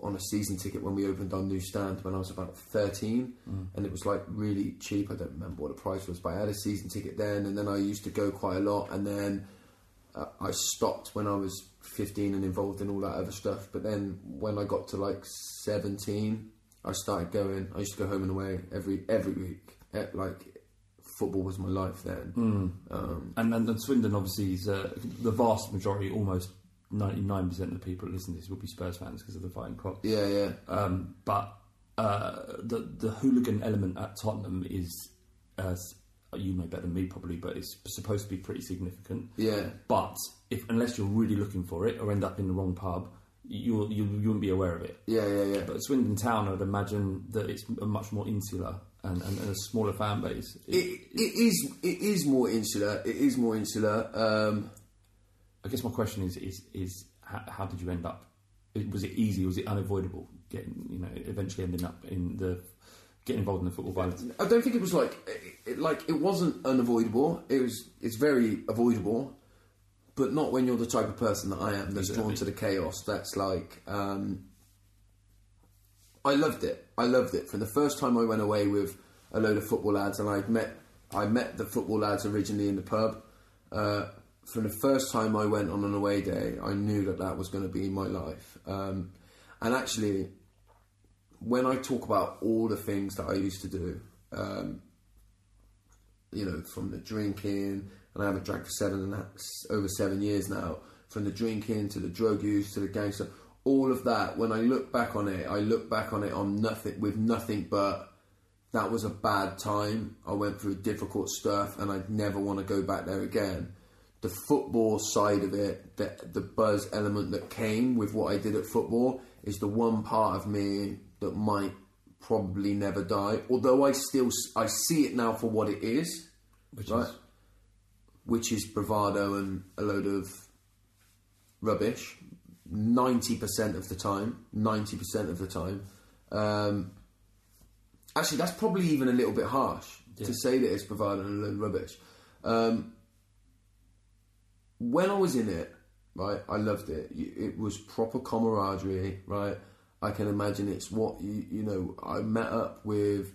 on a season ticket when we opened our new stand when I was about 13, and it was like really cheap. I don't remember what the price was, but I had a season ticket then, and then I used to go quite a lot, and then uh, I stopped when I was 15 and involved in all that other stuff. But then when I got to like 17, I started going. I used to go home and away every every week. Like football was my life then. Um, And then and Swindon obviously is uh, the vast majority, almost ninety nine percent of the people that listen to this will be Spurs fans because of the fighting cocks. yeah, yeah. Um, but uh, the the hooligan element at Tottenham is, uh, you know better than me probably, but it's supposed to be pretty significant. Yeah. But if unless you're really looking for it or end up in the wrong pub, you you you wouldn't be aware of it. Yeah, yeah, yeah. But Swindon Town, I'd imagine that it's a much more insular and, and, and a smaller fan base. It, it is it is more insular. It is more insular. Um, I guess my question is is is how, how did you end up? Was it easy? Was it unavoidable? Getting you know eventually ending up in the getting involved in the football violence. I don't think it was like it, it- like it wasn't unavoidable. It was it's very avoidable, but not when you're the type of person that I am that's drawn to the chaos. That's like um, I loved it. I loved it from the first time I went away with a load of football lads, and I met I met the football lads originally in the pub. Uh, from the first time I went on an away day, I knew that that was going to be my life. Um, and actually, when I talk about all the things that I used to do, um, you know, from the drinking, and I haven't drank for seven and over seven years now, from the drinking to the drug use to the gangster, all of that. When I look back on it, I look back on it on nothing with nothing but that was a bad time. I went through difficult stuff, and I'd never want to go back there again. The football side of it, the, the buzz element that came with what I did at football, is the one part of me that might probably never die. Although I still I see it now for what it is, Which right? is Which is bravado and a load of rubbish. Ninety percent of the time, ninety percent of the time, Um, actually, that's probably even a little bit harsh to say that it's bravado and rubbish. Um, when I was in it, right, I loved it. It was proper camaraderie, right? I can imagine it's what you you know. I met up with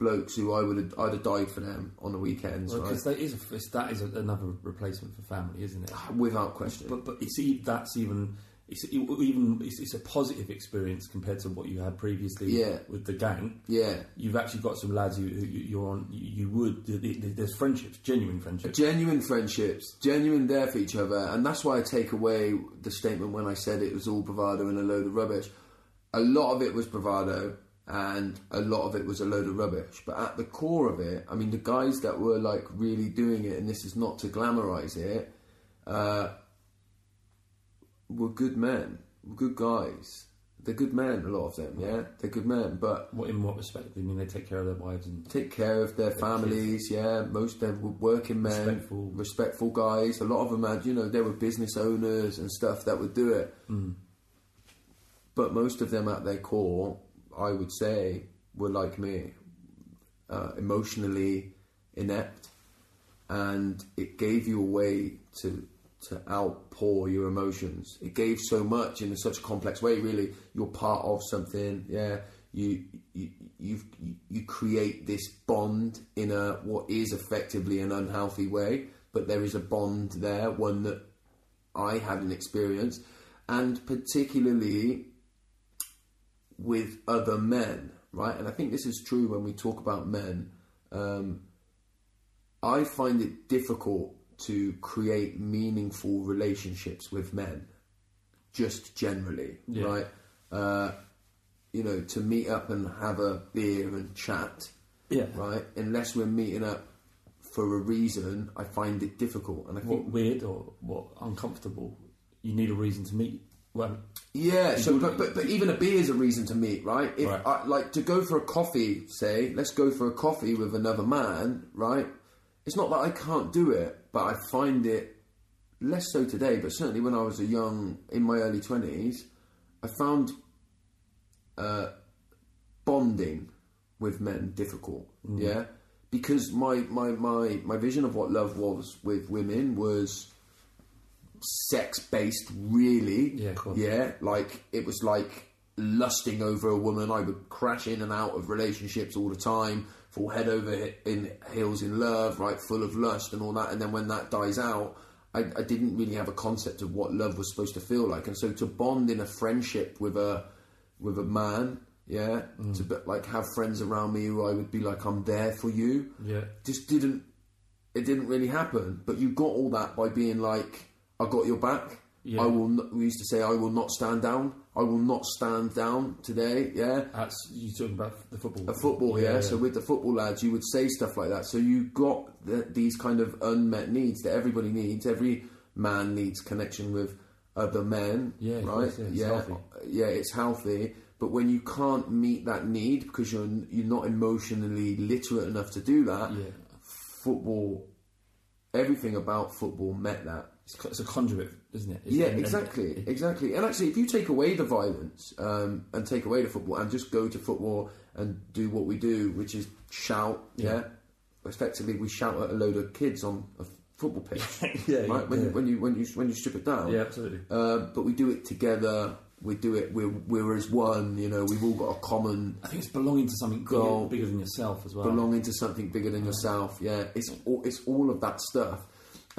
blokes who I would have I'd have died for them on the weekends, right? Because that is, a, that is a, another replacement for family, isn't it? Ah, without question. But but it's that's even it's even it's, it's a positive experience compared to what you had previously Yeah. with the gang. Yeah. You've actually got some lads who, who you- you're on. You, would th- th- there's friendships, genuine friendships. genuine friendships, genuine there for each other, and that's why I take away the statement when I said it was all bravado and a load of rubbish. A lot of it was bravado, and a lot of it was a load of rubbish. But at the core of it, I mean, the guys that were like really doing it, and this is not to glamorize it, uh, were good men, were good guys. They're good men, a lot of them, yeah? They're good men, but What in what respect? I mean, they take care of their wives and take care of their families. Yeah, most of them were working men, Respectful. respectful guys. A lot of them had, you know, they were business owners and stuff that would do it. But most of them, at their core, I would say, were like me, uh, emotionally inept, and it gave you a way to to outpour your emotions. It gave so much in such a complex way. Really, you're part of something. Yeah, you you you you create this bond in a what is effectively an unhealthy way, but there is a bond there, one that I hadn't experienced, and particularly with other men, right? And I think this is true when we talk about men. Um, I find it difficult to create meaningful relationships with men, just generally, Yeah. right? Uh, you know, to meet up and have a beer and chat, Yeah. right? Unless we're meeting up for a reason, I find it difficult. And I think weird or what uncomfortable. You need a reason to meet. Well, Yeah, so but, but but even a beer is a reason to meet, right? If Right. I, like to go for a coffee, say, let's go for a coffee with another man, right? It's not that I can't do it, but I find it less so today. But certainly when I was a young, in my early twenties, I found uh, bonding with men difficult. Yeah, because my, my my my vision of what love was with women was sex based, really. Yeah. Yeah, like it was like lusting over a woman. I would crash in and out of relationships all the time, fall head over in heels in love, right, full of lust and all that. And then when that dies out, I, I didn't really have a concept of what love was supposed to feel like. And so to bond in a friendship with a with a man. Yeah, Mm. to like have friends around me who I would be like, I'm there for you. Yeah. just didn't it didn't really happen. But you got all that by being like, I got your back. Yeah. I will. Not, we used to say, I will not stand down. I will not stand down today. Yeah. that's you talking about the football. A football, yeah, So with the football lads, you would say stuff like that. So you got the, these kind of unmet needs that everybody needs. Every man needs connection with other men. Yeah, right. course, yeah, it's yeah, healthy. yeah, it's healthy. But when you can't meet that need because you're you're not emotionally literate enough to do that, Yeah. football, everything about football met that. It's, it's a conduit, isn't it? It's- Yeah, exactly, [LAUGHS] exactly. And actually, if you take away the violence um, and take away the football and just go to football and do what we do, which is shout, yeah, effectively we shout at a load of kids on a football pitch, [LAUGHS] Yeah, right? When, yeah. You, when you when you when you strip it down, Yeah, absolutely. Uh, but we do it together. We do it. We're we're as one. You know, we've all got a common I think it's belonging to something bigger, Goal. bigger than yourself as well. belonging to something bigger than yourself. Yeah, it's all, it's all of that stuff.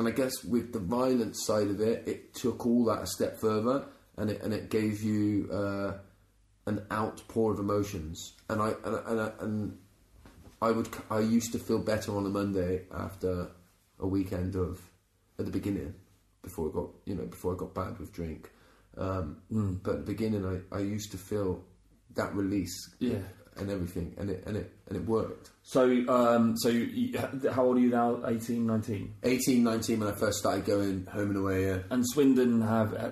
And I guess with the violence side of it, it took all that a step further, and it and it gave you uh, an outpour of emotions. And I and, and, I- and I would I used to feel better on a Monday after a weekend of at the beginning before I got you know before I got bad with drink. Um, But at the beginning, I, I used to feel that release Yeah. and everything, and it and it and it worked. So, um, so you, how old are you now? 18, 19? 18, 19 when I first started going home and away. Yeah. And Swindon have uh,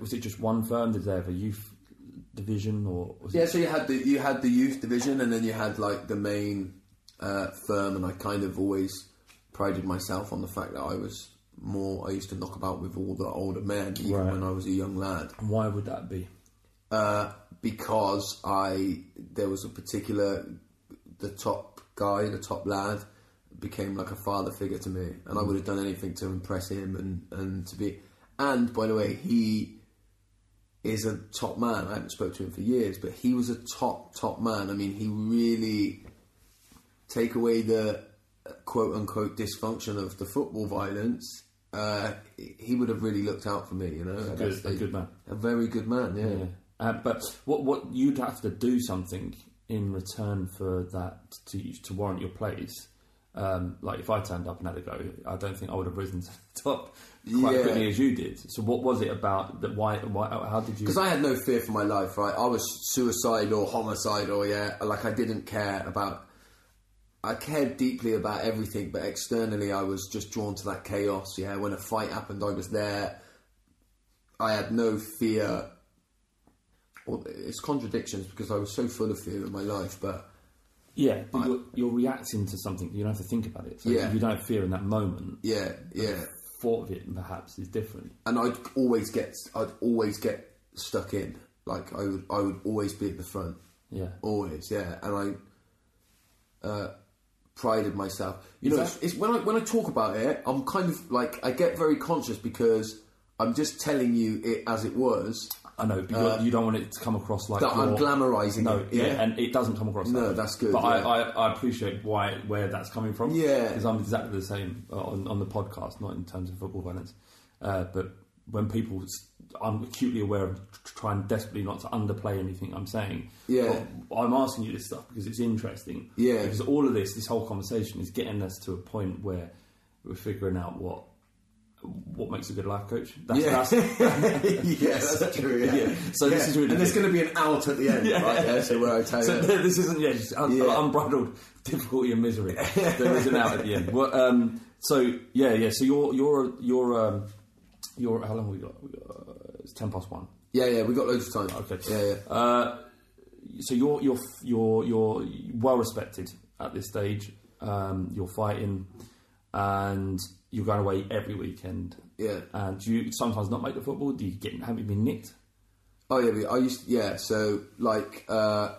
was it just one firm? Did they have a youth division or was Yeah, it? so you had the you had the youth division, and then you had like the main uh, firm, and I kind of always prided myself on the fact that I was more. I used to knock about with all the older men, even Right. when I was a young lad. And why would that be? Uh, because I there was a particular the top guy, the top lad, became like a father figure to me, and I would have done anything to impress him and and to be. And by the way, he is a top man. I haven't spoken to him for years, but he was a top top man. I mean, he really take away the uh, quote unquote dysfunction of the football violence. Uh, he would have really looked out for me, you know. A good, a good man. A very good man, yeah. Yeah. Uh, but what what you'd have to do something in return for that to to warrant your place. Um, like if I turned up and had a go, I don't think I would have risen to the top quite Yeah. quickly as you did. So what was it about that? Why? Why? How did you? Because I had no fear for my life, right? I was suicidal, homicidal, yeah. Like I didn't care about. I cared deeply about everything, but externally I was just drawn to that chaos. Yeah, when a fight happened, I was there. I had no fear. Well, it's contradictions because I was so full of fear in my life, but yeah, but you're, you're reacting to something. You don't have to think about it. So Yeah. if you don't fear in that moment, yeah, yeah. thought of it perhaps is different. and I'd always get I'd always get stuck in. Like I would I would always be at the front. Yeah. Always, yeah. And I uh, prided myself. You Is know, that- it's, it's when I when I talk about it, I'm kind of like I get very conscious because I'm just telling you it as it was. I know, but you're, you don't want it to come across like Uh, that I'm glamorising No, it, yeah. yeah. and it doesn't come across. No, that that's good, But yeah. I, I, I appreciate why where that's coming from. Yeah. because I'm exactly the same uh, on, on the podcast, not in terms of football violence, uh, but when people, I'm acutely aware of trying desperately not to underplay anything I'm saying. Yeah. But I'm asking you this stuff because it's interesting. Yeah. because all of this, this whole conversation, is getting us to a point where we're figuring out what. What makes a good life coach? That's, Yeah. that's, [LAUGHS] yeah, that's true. Yeah. Yeah. So this is really and there's going to be an out at the end, right? Yeah, so where I tell So you. this isn't yeah, just un- Yeah. unbridled [LAUGHS] difficulty and misery. [LAUGHS] there is an out at the end. Well, um, so yeah, yeah. So you're you're you're um, you're how long have we got? We got uh, it's ten past one. Yeah, yeah, we got loads of time. Okay. Yeah, yeah. Uh, so you're you're you're you're well respected at this stage. Um, you're fighting, and you're going away every weekend. Yeah. And do you sometimes not make the football? Do you get have you been nicked? Oh yeah, I used yeah. So like uh,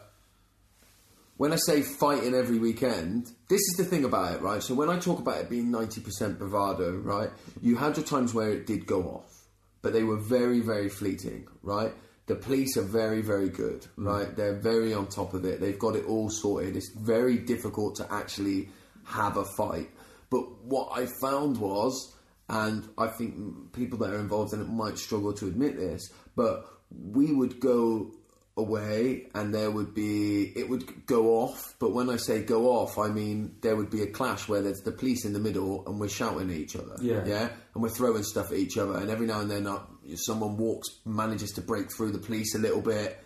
when I say fighting every weekend, this is the thing about it, right? So when I talk about it being ninety percent bravado, right? You had your times where it did go off, but they were very very fleeting, right? The police are very very good, right? They're very on top of it. They've got it all sorted. It's very difficult to actually have a fight. But what I found was and I think people that are involved in it might struggle to admit this, but we would go away and there would be it would go off. But when i say go off i mean there would be a clash where there's the police in the middle and we're shouting at each other. Yeah. yeah? And we're throwing stuff at each other. And every now and then uh, someone walks manages to break through the police a little bit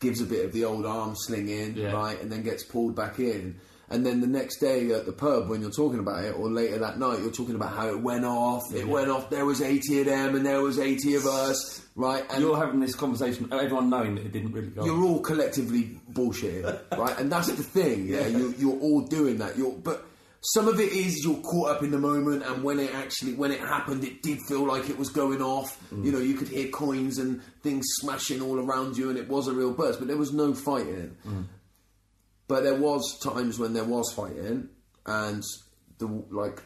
gives a bit of the old arm slinging Yeah. right and then gets pulled back in and then the next day at the pub when you're talking about it or later that night you're talking about how it went off it went off there was 80 of them and there was 80 of us right and You're having this conversation, everyone knowing that it didn't really go. you're all collectively bullshitting, right? And that's the thing, yeah. You're, you're all doing that. You're, but some of it is you're caught up in the moment, and when it actually when it happened, it did feel like it was going off. Mm. You know, you could hear coins and things smashing all around you, and it was a real burst. But there was no fighting. Mm. But there was times when there was fighting, and the like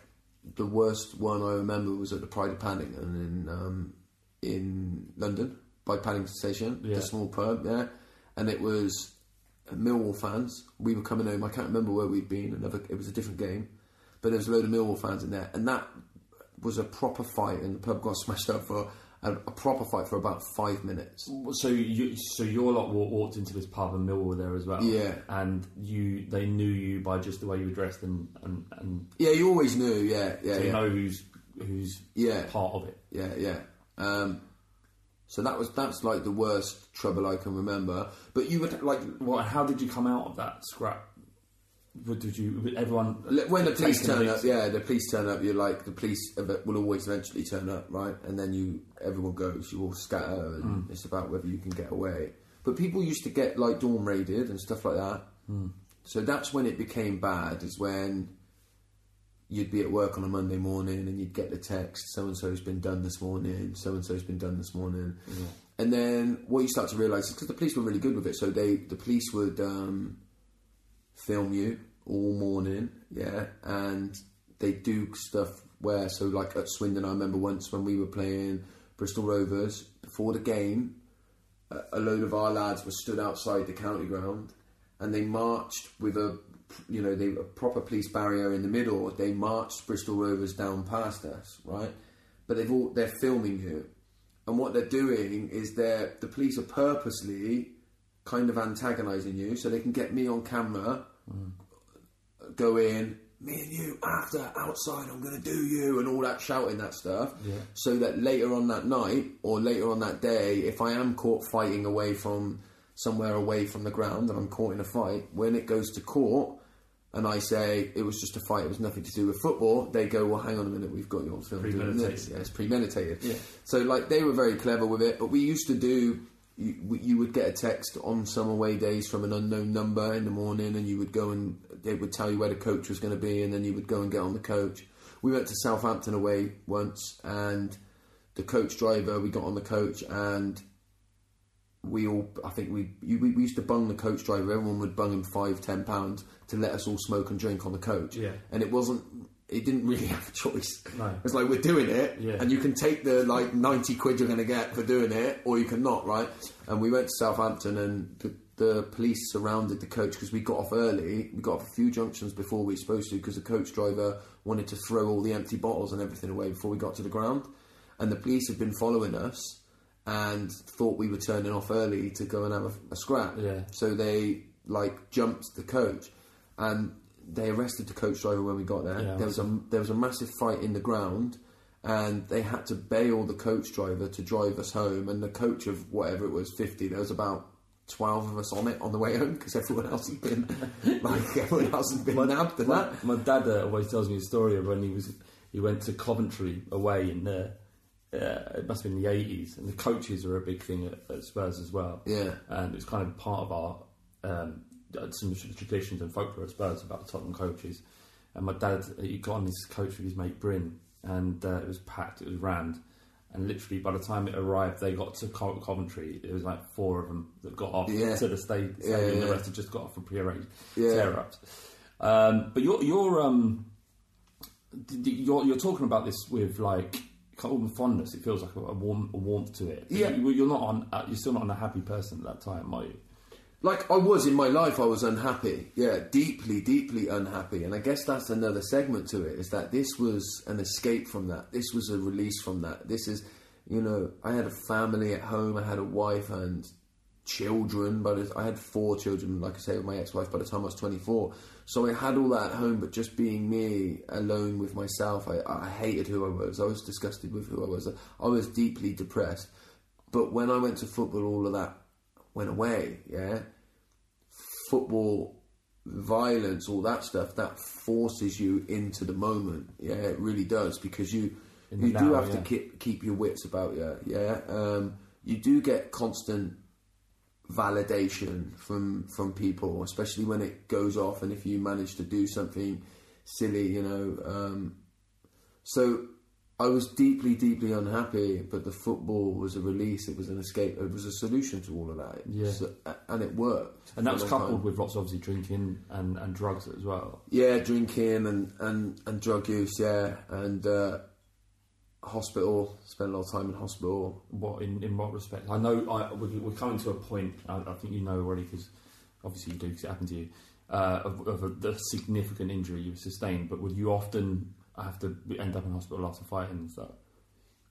the worst one I remember was at the Pride of Paddington in um, in London by Paddington Station, Yeah. the small pub, yeah, and it was Millwall fans. We were coming home. I can't remember where we'd been. Another, it was a different game, but there was a load of Millwall fans in there, and that was a proper fight. And the pub got [LAUGHS] smashed up for a, a proper fight for about five minutes. So you, so your lot walked into this pub and Millwall were there as well. Yeah. and you, they knew you by just the way you were dressed and and, and Yeah, you always knew. Yeah, yeah, so you yeah. know who's who's Yeah. part of it. Yeah, yeah. Um, so that was that's like the worst trouble I can remember. But you would like Well, how did you come out of that scrap? What did you? Everyone when the police turn up. Yeah, the police turn up. You're like the police will always eventually turn up, right? And then you everyone goes. You all scatter, and it's about whether you can get away. But people used to get like dorm raided and stuff like that. So that's when it became bad. Is when you'd be at work on a Monday morning and you'd get the text, so and so's been done this morning, so and so's been done this morning. and then what you start to realise is because the police were really good with it, so they the police would um, film you all morning, yeah, and they do stuff where so like at Swindon, I remember once when we were playing Bristol Rovers before the game, a, load of our lads were stood outside the county ground, and they marched with a you know they a proper police barrier in the middle. They marched Bristol Rovers down past us, right? But they've all they're filming you, and what they're doing is they're the police are purposely kind of antagonising you so they can get me on camera mm. go in, me and you after outside, I'm going to do you, and all that shouting that stuff. Yeah. So that later on that night or later on that day, if I am caught fighting away from somewhere away from the ground and I'm caught in a fight, when it goes to court and I say it was just a fight, it was nothing to do with football, they go, well, hang on a minute, we've got you on film doing this. Yeah, it's premeditated. Yeah. So like they were very clever with it, but we used to do. You, you would get a text on some away days from an unknown number in the morning, and you would go and they would tell you where the coach was going to be, and then you would go and get on the coach. We went to Southampton away once, and the coach driver, we got on the coach, and we all, I think we, you, we we used to bung the coach driver. Everyone would bung him five, ten pounds to let us all smoke and drink on the coach. Yeah. and it wasn't. It didn't really [LAUGHS] have a choice. No. It's like we're doing it, Yeah. and you can take the like ninety quid you're going to get for doing it, or you can not, right? And we went to Southampton, and the, the police surrounded the coach because we got off early. We got off a few junctions before we were supposed to because the coach driver wanted to throw all the empty bottles and everything away before we got to the ground. And the police had been following us and thought we were turning off early to go and have a, a scrap. Yeah. So they like jumped the coach, and they arrested the coach driver when we got there. Yeah, there was a there was a massive fight in the ground, and they had to bail the coach driver to drive us home. And the coach of whatever it was, fifty. There was about. 12 of us on it on the way home because everyone else had been [LAUGHS] like everyone else had been nabbed and My, that my dad uh, always tells me a story of when he was he went to Coventry away in the uh, it must have been the eighties, and the coaches are a big thing at, at Spurs as well. Yeah. and it's kind of part of our um, some traditions and folklore at Spurs about the Tottenham coaches. And my dad he got on this coach with his mate Bryn, and uh, it was packed, it was rammed. And literally, by the time it arrived, they got to Co- Coventry. It was like four of them that got off Yeah. to the state, Yeah, stadium. yeah. The rest had just got off for pre-arranged Yeah. tear-ups. Um, but you're you're um you're you're talking about this with like kind of fondness. It feels like a, a warm a warmth to it. Yeah. you, you're not on. Uh, you're still not an unhappy person at that time, are you? Like I was in my life, I was unhappy. Yeah, deeply, deeply unhappy. And I guess that's another segment to it is that this was an escape from that. This was a release from that. This is, you know, I had a family at home. I had a wife and children. But I had four children, like I say, with my ex-wife by the time I was 24. So I had all that at home. But just being me, alone with myself, I, I hated who I was. I was disgusted with who I was. I was deeply depressed. But when I went to football, all of that went away. Yeah, football violence, all that stuff, that forces you into the moment. Yeah, it really does because you you do now, have to keep keep your wits about you. Yeah, um, you do get constant validation from from people, especially when it goes off and if you manage to do something silly, you know. Um, so I was deeply, deeply unhappy, but the football was a release. It was an escape. It was a solution to all of that. Yeah. So- and it worked. And that was coupled time. with lots of obviously drinking and, and drugs as well. Yeah, drinking and, and, and drug use, yeah. And uh, hospital, spent a lot of time in hospital. What in, in what respect? I know I, we, we're coming to a point. I, I think you know already because obviously you do because it happened to you uh, of, of a, the significant injury you sustained. But would you often have to end up in hospital after fighting and stuff?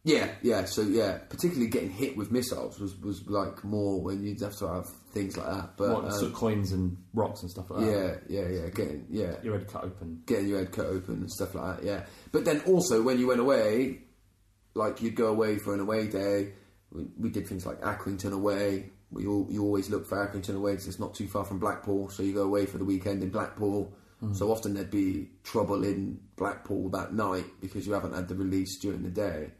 Yeah, yeah. So yeah, particularly getting hit with missiles was, was like more when you'd have to have things like that. But what um, sort of coins and rocks and stuff like that? yeah, yeah, yeah. Getting yeah, your head cut open. getting your head cut open and stuff like that. Yeah, but then also when you went away, like you'd go away for an away day. We, we did things like Accrington away. We all, you always look for Accrington away because it's not too far from Blackpool. So you go away for the weekend in Blackpool. So often there'd be trouble in Blackpool that night because you haven't had the release during the day.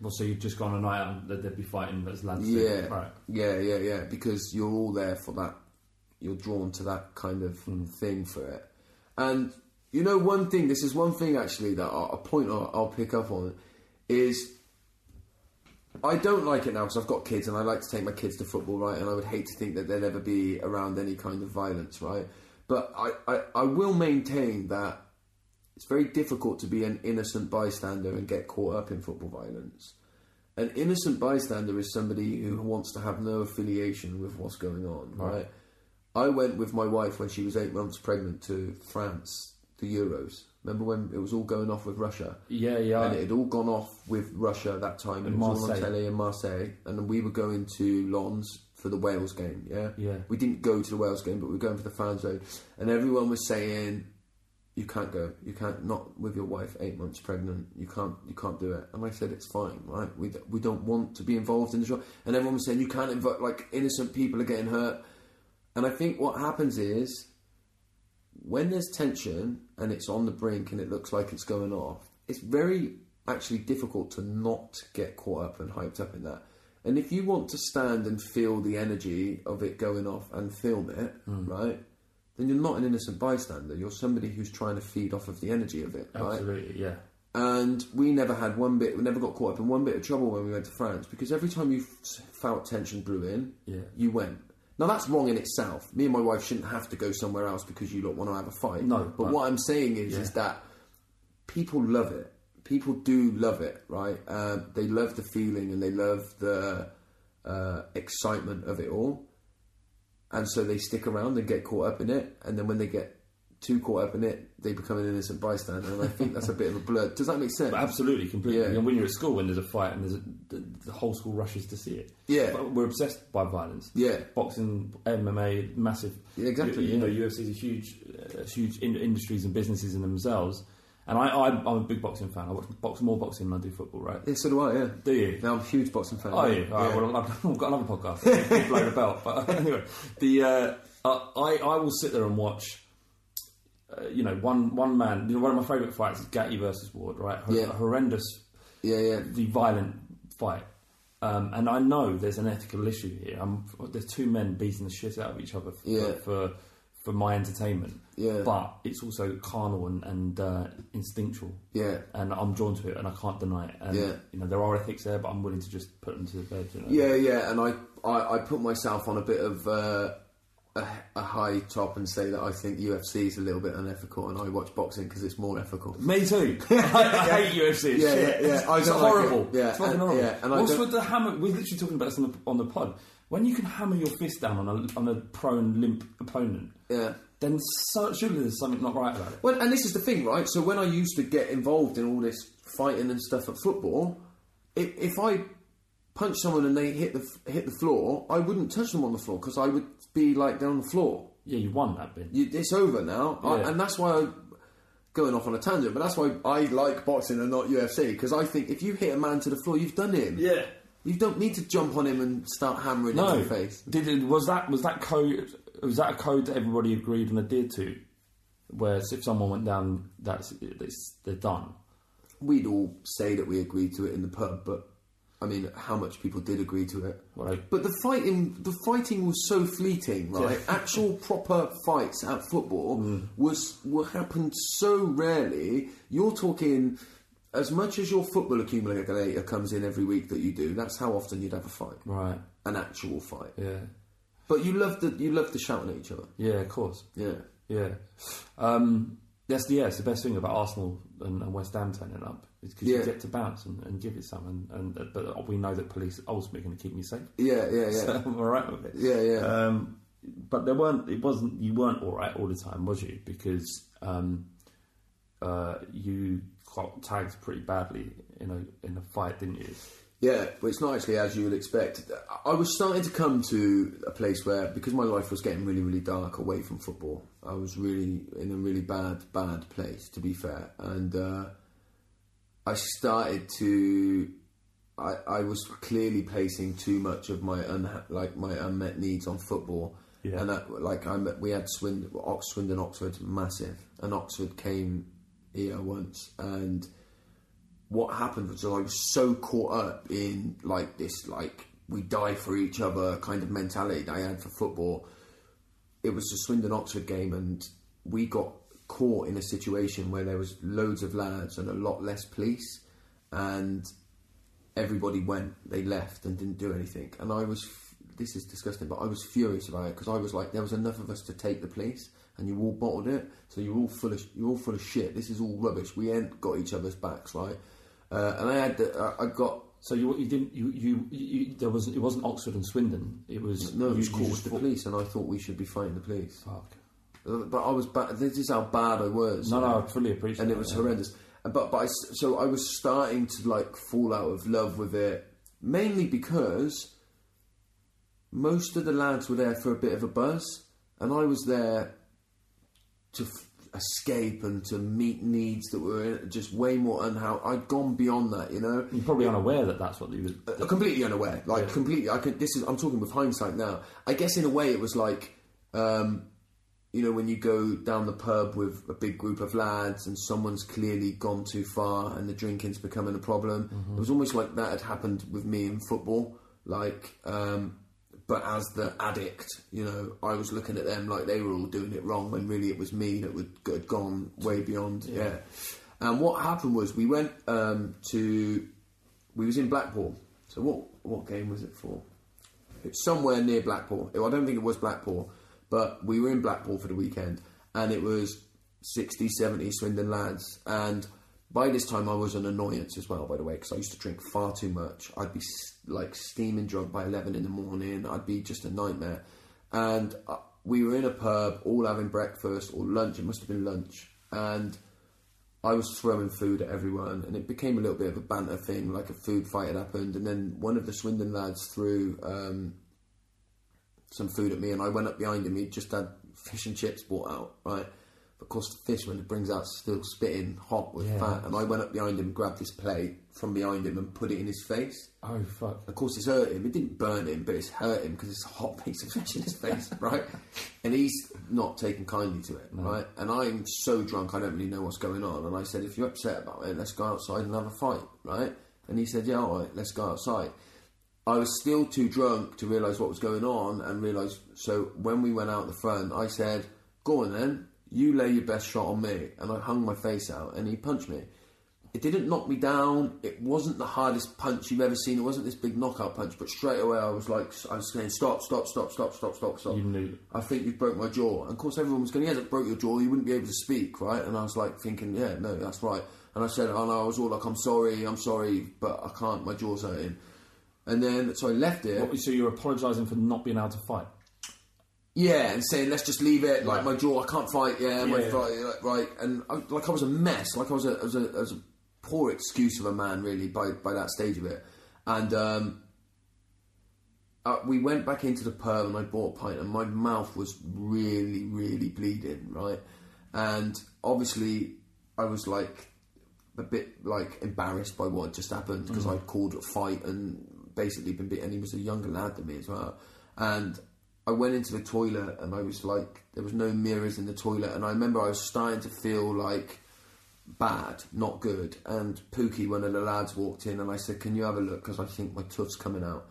Well, so you've just gone on a night out and they'd they'd be fighting as lads. Yeah, right. yeah, yeah, yeah. Because you're all there for that. You're drawn to that kind of Hmm. thing for it. And you know, one thing. This is one thing actually that I'll, a point I'll, I'll pick up on is I don't like it now because I've got kids and I like to take my kids to football, right? And I would hate to think that they'll ever be around any kind of violence, right? But I, I, I will maintain that it's very difficult to be an innocent bystander and get caught up in football violence. An innocent bystander is somebody who wants to have no affiliation with what's going on, right? I went with my wife when she was eight months pregnant to France, the Euros. Remember when it was all going off with Russia? Yeah, yeah. And it had all gone off with Russia at that time. And In it was all on Marseille. telly in Marseille. And we were going to Lens for the Wales game, yeah? Yeah. We didn't go to the Wales game, but we were going for the fan zone. And everyone was saying, you can't go. You can't, not with your wife eight months pregnant. You can't, you can't do it. And I said, it's fine, right? We, we don't want to be involved in the show. And everyone was saying, you can't involve, like, innocent people are getting hurt. And I think what happens is, when there's tension and it's on the brink and it looks like it's going off, it's very actually difficult to not get caught up and hyped up in that. And if you want to stand and feel the energy of it going off and film it, hmm. right, then you're not an innocent bystander. You're somebody who's trying to feed off of the energy of it, right? Absolutely, yeah. And we never had one bit, we never got caught up in one bit of trouble when we went to France because every time you felt tension brew in, Yeah. you went. Now that's wrong in itself. Me and my wife shouldn't have to go somewhere else because you don't want to have a fight. No, but but- what I'm saying is, is that people love it. People do love it, right? Uh, they love the feeling and they love the uh, excitement of it all, and so they stick around and get caught up in it. And then when they get too caught up in it, they become an innocent bystander. And I think that's a bit of a blur. Does that make sense? But absolutely, completely. Yeah. And when you're at school, when there's a fight and there's a, the, the whole school rushes to see it. Yeah. But we're obsessed by violence. Yeah. Boxing, MMA, massive. Yeah, exactly, You, you know, yeah. UFC is a huge, uh, huge in- industries and businesses in themselves. And I, I, I'm a big boxing fan. I watch box more boxing than I do football. Right? Yeah, so do I. Yeah. Do you? Now I'm a huge boxing fan. Oh, yeah. Right, Yeah. well, I've, [LAUGHS] I've got another podcast. [LAUGHS] Blown a belt. But [LAUGHS] anyway, the uh, I, I will sit there and watch. Uh, you know, one one man. You know, one of my favourite fights is Gatti versus Ward. Right? Hor- Yeah. horrendous, yeah, yeah. the violent fight. Um, and I know there's an ethical issue here. I'm, there's two men beating the shit out of each other for, Yeah. for for my entertainment. Yeah. But it's also carnal and, and uh, instinctual. Yeah. And I'm drawn to it, and I can't deny it. And Yeah. you know there are ethics there, but I'm willing to just put them to the bed. You know? Yeah, yeah, and I, I, I put myself on a bit of uh, a, a high top and say that I think UFC is a little bit unethical, and I watch boxing because it's more ethical. Me too. I, [LAUGHS] I hate UFC. It's Yeah, shit. yeah, yeah. I It's don't like horrible. it. Yeah, it's fucking and- horrible. yeah, and What's with the hammer? We're literally talking about this on the, on the pod. When you can hammer your fist down on a on a prone limp opponent, Yeah. then so, surely there's something not right about it. Well, and this is the thing, right? So when I used to get involved in all this fighting and stuff at football, if, if I punch someone and they hit the hit the floor, I wouldn't touch them on the floor because I would be like down the floor. Yeah, you won that bit. You, it's over now, I, and that's why I. Going off on a tangent, but that's why I like boxing and not UFC because I think if you hit a man to the floor, you've done him. Yeah. You don't need to jump on him and start hammering him No. in the face. Did it, was that was that code? Was that a code that everybody agreed and adhered to? Where if someone went down, that's it's, they're done. We'd all say that we agreed to it in the pub, but I mean, how much people did agree to it? Right. But the fighting, the fighting was so fleeting, right? Yeah. [LAUGHS] Actual proper fights at football Mm. was what happened so rarely. You're talking as much as your football accumulator comes in every week that you do. That's how often you'd have a fight, Right. an actual fight. Yeah. But you love the you love the shouting at each other. Yeah. Of course. Yeah. Yeah. Um, that's the yeah. It's the best thing about Arsenal and, and West Ham turning up is because Yeah. you get to bounce and, and give it some, and, and uh, but we know that police are ultimately going to keep you safe. Yeah, yeah, yeah. [LAUGHS] So I'm all right with it. Yeah, yeah. Um, but there weren't. It wasn't. You weren't all right all the time, was you? Because um, uh, you tagged pretty badly in a in a fight, didn't you? Yeah, but it's not actually as you would expect. I was starting to come to a place where, because my life was getting really, really dark away from football, I was really in a really bad, bad place, to be fair. And uh, I started to. I, I was clearly placing too much of my unha- like my unmet needs on football, Yeah. and that, like I met, we had Swindon, Ox, Swindon, Oxford, massive, and Oxford came here once, and what happened was I was so caught up in like this like we die for each other kind of mentality that I had for football. It was the Swindon Oxford game and we got caught in a situation where there was loads of lads and a lot less police and everybody went, they left and didn't do anything, and I was. This is disgusting, but I was furious about it because I was like, there was enough of us to take the police, and you all bottled it, so you're all full of you're all full of shit. This is all rubbish. We ain't got each other's backs, right? Uh, and I had the, I I got So you you didn't you you, you there was it wasn't Oxford and Swindon. It was no, it you, was you caught the police, and I thought we should be fighting the police. Fuck. Uh, But I was bad. This is how bad I was. No, no, I fully appreciate and it was horrendous. But but I so I was starting to like fall out of love with it, mainly because most of the lads were there for a bit of a buzz, and I was there to f- escape and to meet needs that were just way more unhealthy. I'd gone beyond that, you know. You're probably unaware that that's what you was. Uh, completely unaware, like completely. I could. This is. I'm talking with hindsight now. I guess in a way it was like, um, you know, when you go down the pub with a big group of lads and someone's clearly gone too far and the drinking's becoming a problem. It was almost like that had happened with me in football. Like, um, but as the addict, you know, I was looking at them like they were all doing it wrong when really it was me that would, had gone way beyond. Yeah. And what happened was we went um, to we was in Blackpool. So what what game was it for? It's somewhere near Blackpool. I don't think it was Blackpool, but we were in Blackpool for the weekend, and it was 60, 70 Swindon lads. And by this time, I was an annoyance as well, by the way, because I used to drink far too much. I'd be like steaming drunk by 11 in the morning. I'd be just a nightmare. And uh, we were in a pub, all having breakfast or lunch. It must have been lunch. And I was throwing food at everyone, and it became a little bit of a banter thing, like a food fight had happened. And then one of the Swindon lads threw um, some food at me, and I went up behind him. He'd just had fish and chips brought out, right? Of course, the fish when it brings out still spitting hot with Yeah. fat, and I went up behind him, grabbed his plate from behind him, and put it in his face. Oh fuck! Of course, it's hurt him. It didn't burn him, but it's hurt him because it's a hot [LAUGHS] piece of fish in his face, [LAUGHS] right? And he's not taken kindly to it, right? And I'm so drunk, I don't really know what's going on. And I said, if you're upset about it, let's go outside and have a fight, right? And he said, yeah, all right, let's go outside. I was still too drunk to realise what was going on and realise. So when we went out the front, I said, go on then, you lay your best shot on me. And I hung my face out and he punched me. It didn't knock me down. It wasn't the hardest punch you've ever seen. It wasn't this big knockout punch. But straight away, I was like, I was saying, stop, stop, stop, stop, stop, stop, stop. You knew. I think you've broke my jaw. And of course, everyone was going, yeah, that broke your jaw. You wouldn't be able to speak, right? And I was like thinking, yeah, no, that's right. And I said, oh no, I was all like, I'm sorry, I'm sorry, but I can't. My jaw's hurting. And then, so I left it. What, so you're apologising for not being able to fight? Yeah, and saying let's just leave it. Like my jaw, I can't fight. Yeah, my Yeah. like, right. And I, like I was a mess. Like I was a, I was a, I was a poor excuse of a man, really, by by that stage of it. And um, uh, we went back into the pub, and I bought a pint, and my mouth was really, really bleeding, right. And obviously, I was like a bit like embarrassed by what had just happened because I'd called a fight and basically been beaten. He was a younger lad than me as well, and I went into the toilet and I was like, there was no mirrors in the toilet, and I remember I was starting to feel like bad, not good. And Pookie, one of the lads, walked in and I said, "Can you have a look? Because I think my tuft's coming out."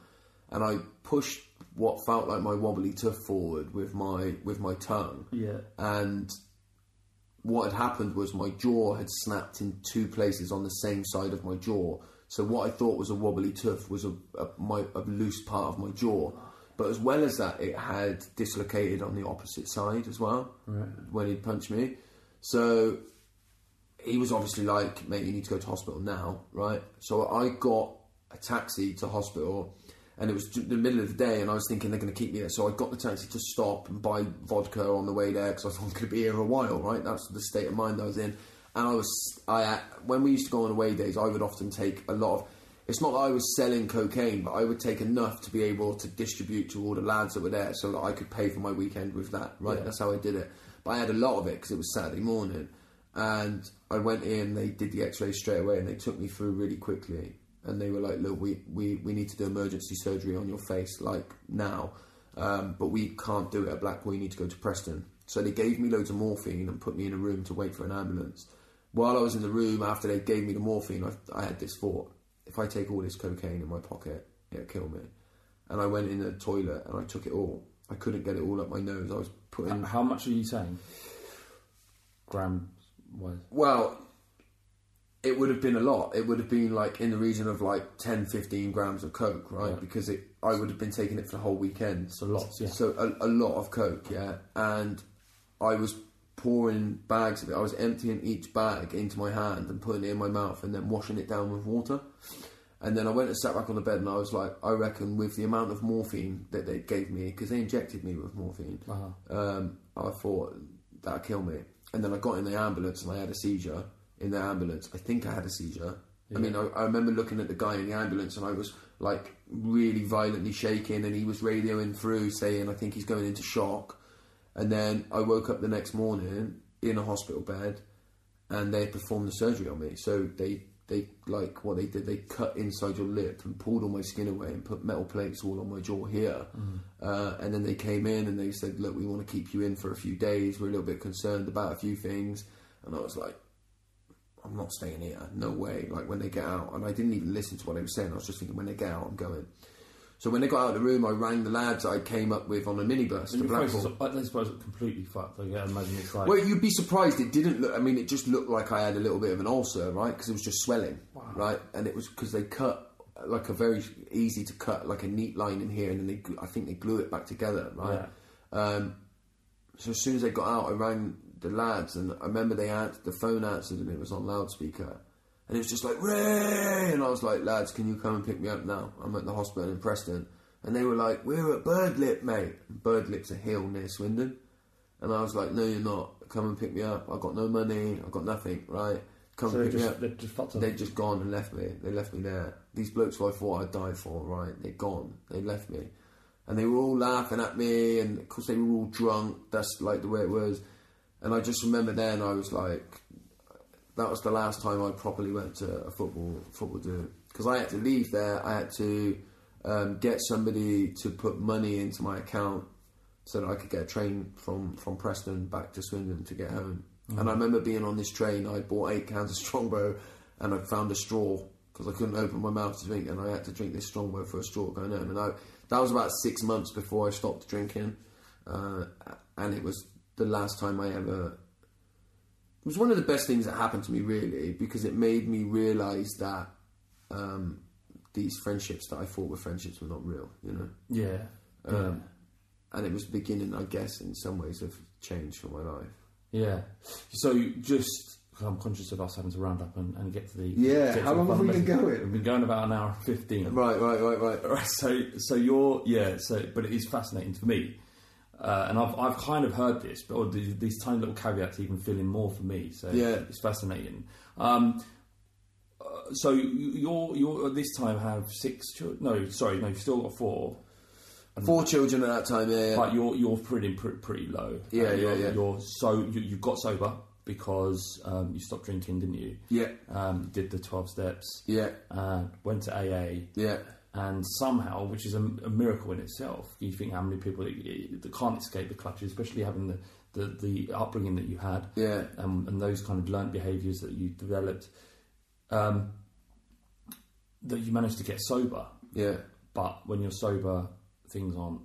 And I pushed what felt like my wobbly tuft forward with my with my tongue Yeah. and what had happened was my jaw had snapped in two places on the same side of my jaw. So what I thought was a wobbly tooth was a, a, my, a loose part of my jaw. But as well as that, it had dislocated on the opposite side as well when he punched me. So he was obviously like, mate, you need to go to hospital now, right? So I got a taxi to hospital, and it was the middle of the day, and I was thinking they're going to keep me there. So I got the taxi to stop and buy vodka on the way there because I thought I'm going to be here a while, right? That's the state of mind I was in. And I was, I when we used to go on away days, I would often take a lot of. It's not that I was selling cocaine, but I would take enough to be able to distribute to all the lads that were there, so that I could pay for my weekend with that. Right, that's how I did it. But I had a lot of it because it was Saturday morning, and I went in. They did the X-ray straight away, and they took me through really quickly. And they were like, "Look, we we, we need to do emergency surgery on your face, like now, um, but we can't do it at Blackpool. You need to go to Preston." So they gave me loads of morphine and put me in a room to wait for an ambulance. While I was in the room, after they gave me the morphine, I, I had this thought: if I take all this cocaine in my pocket, it'll kill me. And I went in the toilet and I took it all. I couldn't get it all up my nose. I was putting How much are you saying? Gram wise. Well, it would have been a lot. It would have been like in the region of like 10, 15 grams of coke, right? Yeah. Because it, I would have been taking it for the whole weekend. So lots, yeah. So a, a lot of coke, yeah. And I was pouring bags of it. I was emptying each bag into my hand and putting it in my mouth and then washing it down with water. And then I went and sat back on the bed and I was like, I reckon with the amount of morphine that they gave me, because they injected me with morphine, um, I thought that'd kill me. And then I got in the ambulance and I had a seizure in the ambulance. I think I had a seizure. I mean, I, I remember looking at the guy in the ambulance and I was like really violently shaking and he was radioing through saying, I think he's going into shock. And then I woke up the next morning in a hospital bed and they performed the surgery on me. So they they like what they did. They cut inside your lip and pulled all my skin away and put metal plates all on my jaw here. Uh, and then they came in and they said, "Look, we want to keep you in for a few days. We're a little bit concerned about a few things." And I was like, "I'm not staying here. No way!" Like when they get out, and I didn't even listen to what they were saying. I was just thinking, when they get out, I'm going. So when they got out of the room, I rang the lads I came up with on a minibus to And your face Blackpool. I suppose, it completely fucked. I imagine it's like. Well, you'd be surprised. It didn't look. I mean, it just looked like I had a little bit of an ulcer, right? Because it was just swelling, right? And it was because they cut like a very easy to cut, like a neat line in here, and then they, I think they glue it back together, right? Um, so as soon as they got out, I rang the lads, and I remember they answered, the phone answered, and it was on loudspeaker, and it was just like Ray, and I was like, lads, can you come and pick me up now? I'm at the hospital in Preston, and they were like, we're at Birdlip, mate. Birdlip's a hill near Swindon. And I was like, no, you're not. Come and pick me up. I've got no money. I've got nothing, right? Come So and they pick me just- up. they've just. They'd just gone and left me. They left me there. These blokes who I thought I'd die for, right? They're gone. They left me. And they were all laughing at me, and of course they were all drunk. That's like the way it was. And I just remember then I was like, that was the last time I properly went to a football football do because I had to leave there. I had to um, get somebody to put money into my account so that I could get a train from from Preston back to Swindon to get home. And I remember being on this train. I bought eight cans of Strongbow, and I found a straw because I couldn't open my mouth to drink, and I had to drink this Strongbow for a straw going home. And I, that was about six months before I stopped drinking, uh, and it was the last time I ever it was one of the best things that happened to me, really, because it made me realise that um, these friendships that I thought were friendships were not real, you know. Yeah. Um, and it was the beginning, I guess, in some ways, of change for my life. Yeah. So you just, I'm conscious of us having to round up and, and get to the. Yeah, to how long have we been going? We've been going about an hour and fifteen. Right, right, right, right. Right, so so you're yeah, so but it is fascinating for me, uh, and I've I've kind of heard this, but these, these tiny little caveats even fill in more for me. So Yeah. it's fascinating. Um, uh, so you- you're you're at this time have six children? No, sorry, no, you've still got four. Four children at that time, yeah. yeah. But you're you're pretty pretty, pretty low. Yeah, Uh, yeah, you're, yeah. You're so you, you got sober because um, you stopped drinking, didn't you? Yeah. Um, did the twelve steps. Yeah. Uh, went to AA. Yeah. And somehow, which is a, a miracle in itself, you think how many people that, can't escape the clutches, especially having the, the, the upbringing that you had, Yeah. um, and those kind of learnt behaviours that you developed, um, that you managed to get sober. Yeah. But when you're sober, things aren't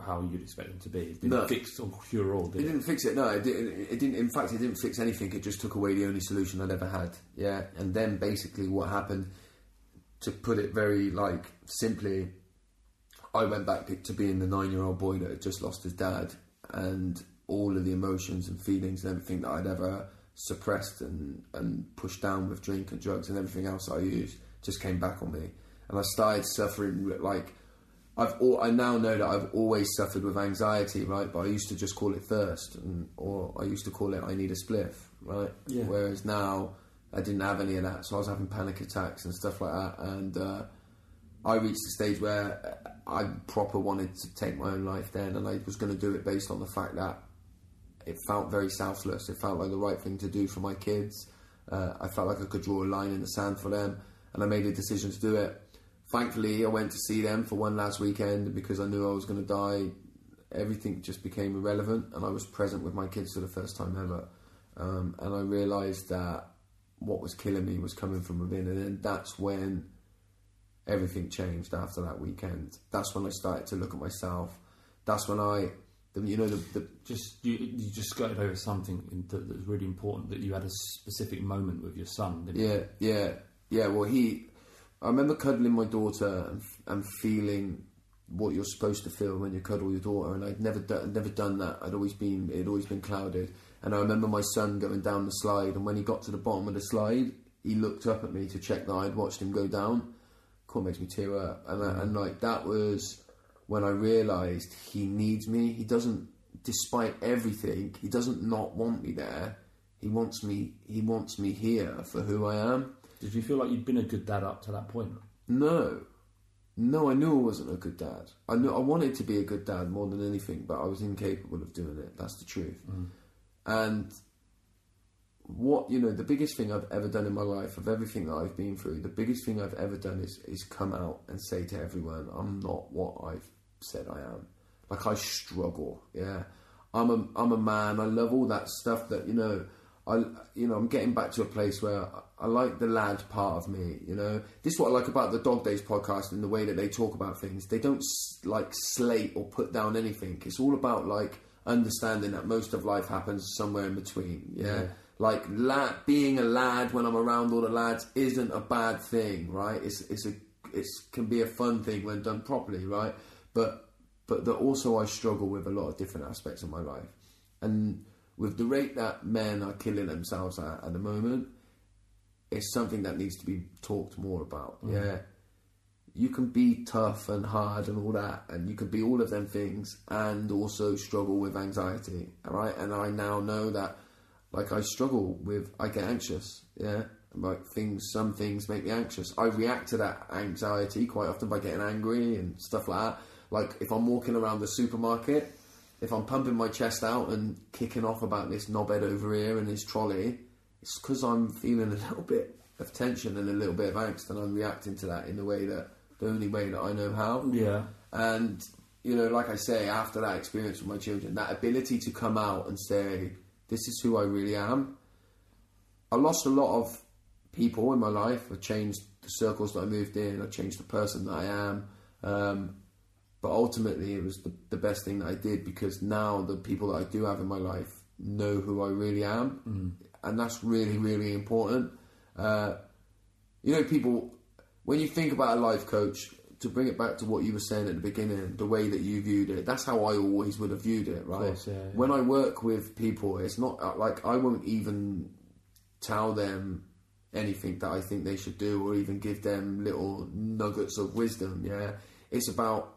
how you'd expect them to be. It didn't No. fix or cure all. It Did it? didn't fix it. No, it didn't, it didn't. In fact, it didn't fix anything. It just took away the only solution I'd ever had. Yeah, and then basically what happened, to put it very like simply, I went back to being the nine-year-old boy that had just lost his dad, and all of the emotions and feelings and everything that I'd ever suppressed and and pushed down with drink and drugs and everything else I used just came back on me, and I started suffering like. I've al- I now know that I've always suffered with anxiety, right? But I used to just call it thirst, and or I used to call it I need a spliff, right? Yeah. Whereas now I didn't have any of that, so I was having panic attacks and stuff like that, and uh, I reached the stage where I proper wanted to take my own life then, and I was going to do it based on the fact that it felt very selfless. It felt like the right thing to do for my kids. Uh, I felt like I could draw a line in the sand for them, and I made a decision to do it. Thankfully, I went to see them for one last weekend because I knew I was going to die. Everything just became irrelevant, and I was present with my kids for the first time ever. Um, and I realised that what was killing me was coming from within, and then that's when everything changed after that weekend. That's when I started to look at myself. That's when I you know, the, the Just you, you just skirted over something in- that, that was really important. That you had a specific moment with your son. Didn't you? Yeah, yeah, yeah. Well, he, I remember cuddling my daughter and, and feeling what you're supposed to feel when you cuddle your daughter, and I'd never done, never done that. I'd always been, it'd always been clouded. And I remember my son going down the slide, and when he got to the bottom of the slide, he looked up at me to check that I'd watched him go down. Cool, makes me tear up, and I, and like that was when I realised he needs me. He doesn't, despite everything, he doesn't not want me there. He wants me. He wants me here for who I am. Did you feel like you'd been a good dad up to that point? No, no, I knew I wasn't a good dad. I knew I wanted to be a good dad more than anything, but I was incapable of doing it. That's the truth. Mm. And what you know, the biggest thing I've ever done in my life, of everything that I've been through, the biggest thing I've ever done is is come out and say to everyone, I'm not what I've said I am. Like I struggle. Yeah, I'm a I'm a man. I love all that stuff that you know. I you know I'm getting back to a place where I, I like the lad part of me. You know, this is what I like about the Dog Days podcast and the way that they talk about things. They don't like slate or put down anything. It's all about like understanding that most of life happens somewhere in between. Yeah. Like lad, being a lad when I'm around all the lads isn't a bad thing, right? It's it's a it can be a fun thing when done properly, right? But but that also I struggle with a lot of different aspects of my life, and with the rate that men are killing themselves at at the moment, it's something that needs to be talked more about. Mm. Yeah, you can be tough and hard and all that, and you can be all of them things, and also struggle with anxiety. Right, and I now know that, like, I struggle with, I get anxious. Yeah, like things, some things make me anxious. I react to that anxiety quite often by getting angry and stuff like that. Like if I'm walking around the supermarket, if I'm pumping my chest out and kicking off about this knobhead over here and his trolley, it's because I'm feeling a little bit of tension and a little bit of angst, and I'm reacting to that in the way that the only way that I know how. Yeah. And you know, like I say, after that experience with my children, that ability to come out and say, "This is who I really am." I lost a lot of people in my life. I changed the circles that I moved in. I changed the person that I am. Um, but ultimately, it was the, the best thing that I did because now the people that I do have in my life know who I really am, and that's really, really important. Uh, you know, people, when you think about a life coach, to bring it back to what you were saying at the beginning, the way that you viewed it, that's how I always would have viewed it, right? course, yeah, yeah. When I work with people, it's not uh, like I won't even tell them anything that I think they should do or even give them little nuggets of wisdom, yeah? It's about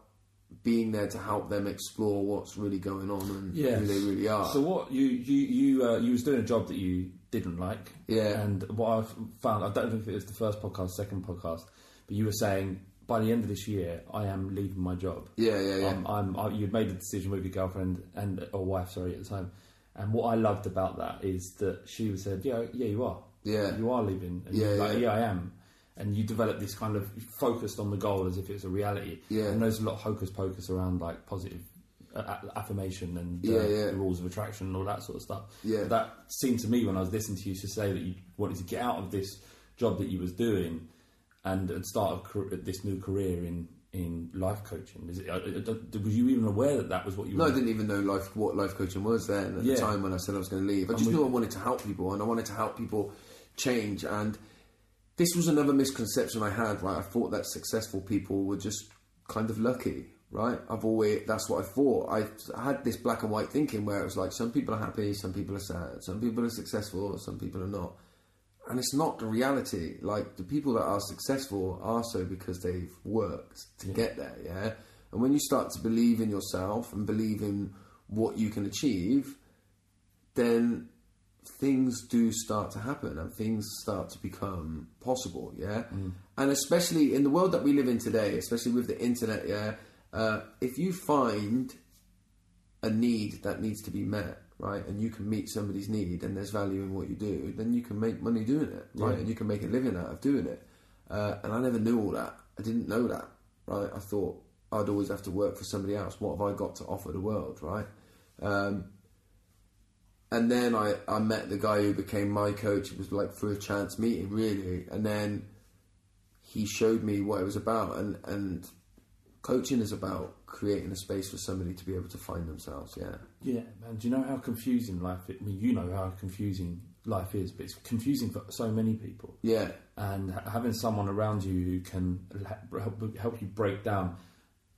being there to help them explore what's really going on and Yes. who they really are. So what you you you uh, you was doing a job that you didn't like. Yeah. And what I found, I don't know if it was the first podcast, second podcast, but you were saying by the end of this year, I am leaving my job. Yeah, yeah, yeah. Um, I'm, I, you'd made the decision with your girlfriend and or wife, sorry, at the time. And what I loved about that is that she said, "Yeah, yeah, you are. Yeah. you are leaving. And Yeah, like, yeah. yeah, I am." And you develop this kind of focused on the goal as if it's a reality. Yeah. And there's a lot of hocus pocus around like positive uh, affirmation and uh, Yeah, yeah. the rules of attraction and all that sort of stuff. Yeah. That seemed to me when I was listening to you to say that you wanted to get out of this job that you was doing and, and start a, car- this new career in, in life coaching. Is it, uh, uh, was you even aware that that was what you No, I didn't even know life what life coaching was then at Yeah. the time when I said I was going to leave. I just we- knew I wanted to help people and I wanted to help people change. And this was another misconception I had. Right, I thought that successful people were just kind of lucky. Right, I've always that's what I thought. I had this black and white thinking where it was like some people are happy, some people are sad, some people are successful, some people are not. And it's not the reality. Like the people that are successful are so because they've worked to get there, yeah. And when you start to believe in yourself and believe in what you can achieve, then things do start to happen and things start to become possible, yeah. And especially in the world that we live in today, especially with the internet, yeah. Uh, if you find a need that needs to be met, right, and you can meet somebody's need, and there's value in what you do, then you can make money doing it, right, Yeah. and you can make a living out of doing it. Uh, and I never knew all that. I didn't know that, right? I thought I'd always have to work for somebody else. What have I got to offer the world, right? Um, and then I, I met the guy who became my coach. It was like for a chance meeting, really. And then he showed me what it was about, and and coaching is about creating a space for somebody to be able to find themselves. Yeah, Yeah, man. Do you know how confusing life? Is? I mean, you know how confusing life is, but it's confusing for so many people. yeah, And having someone around you who can help, help you break down,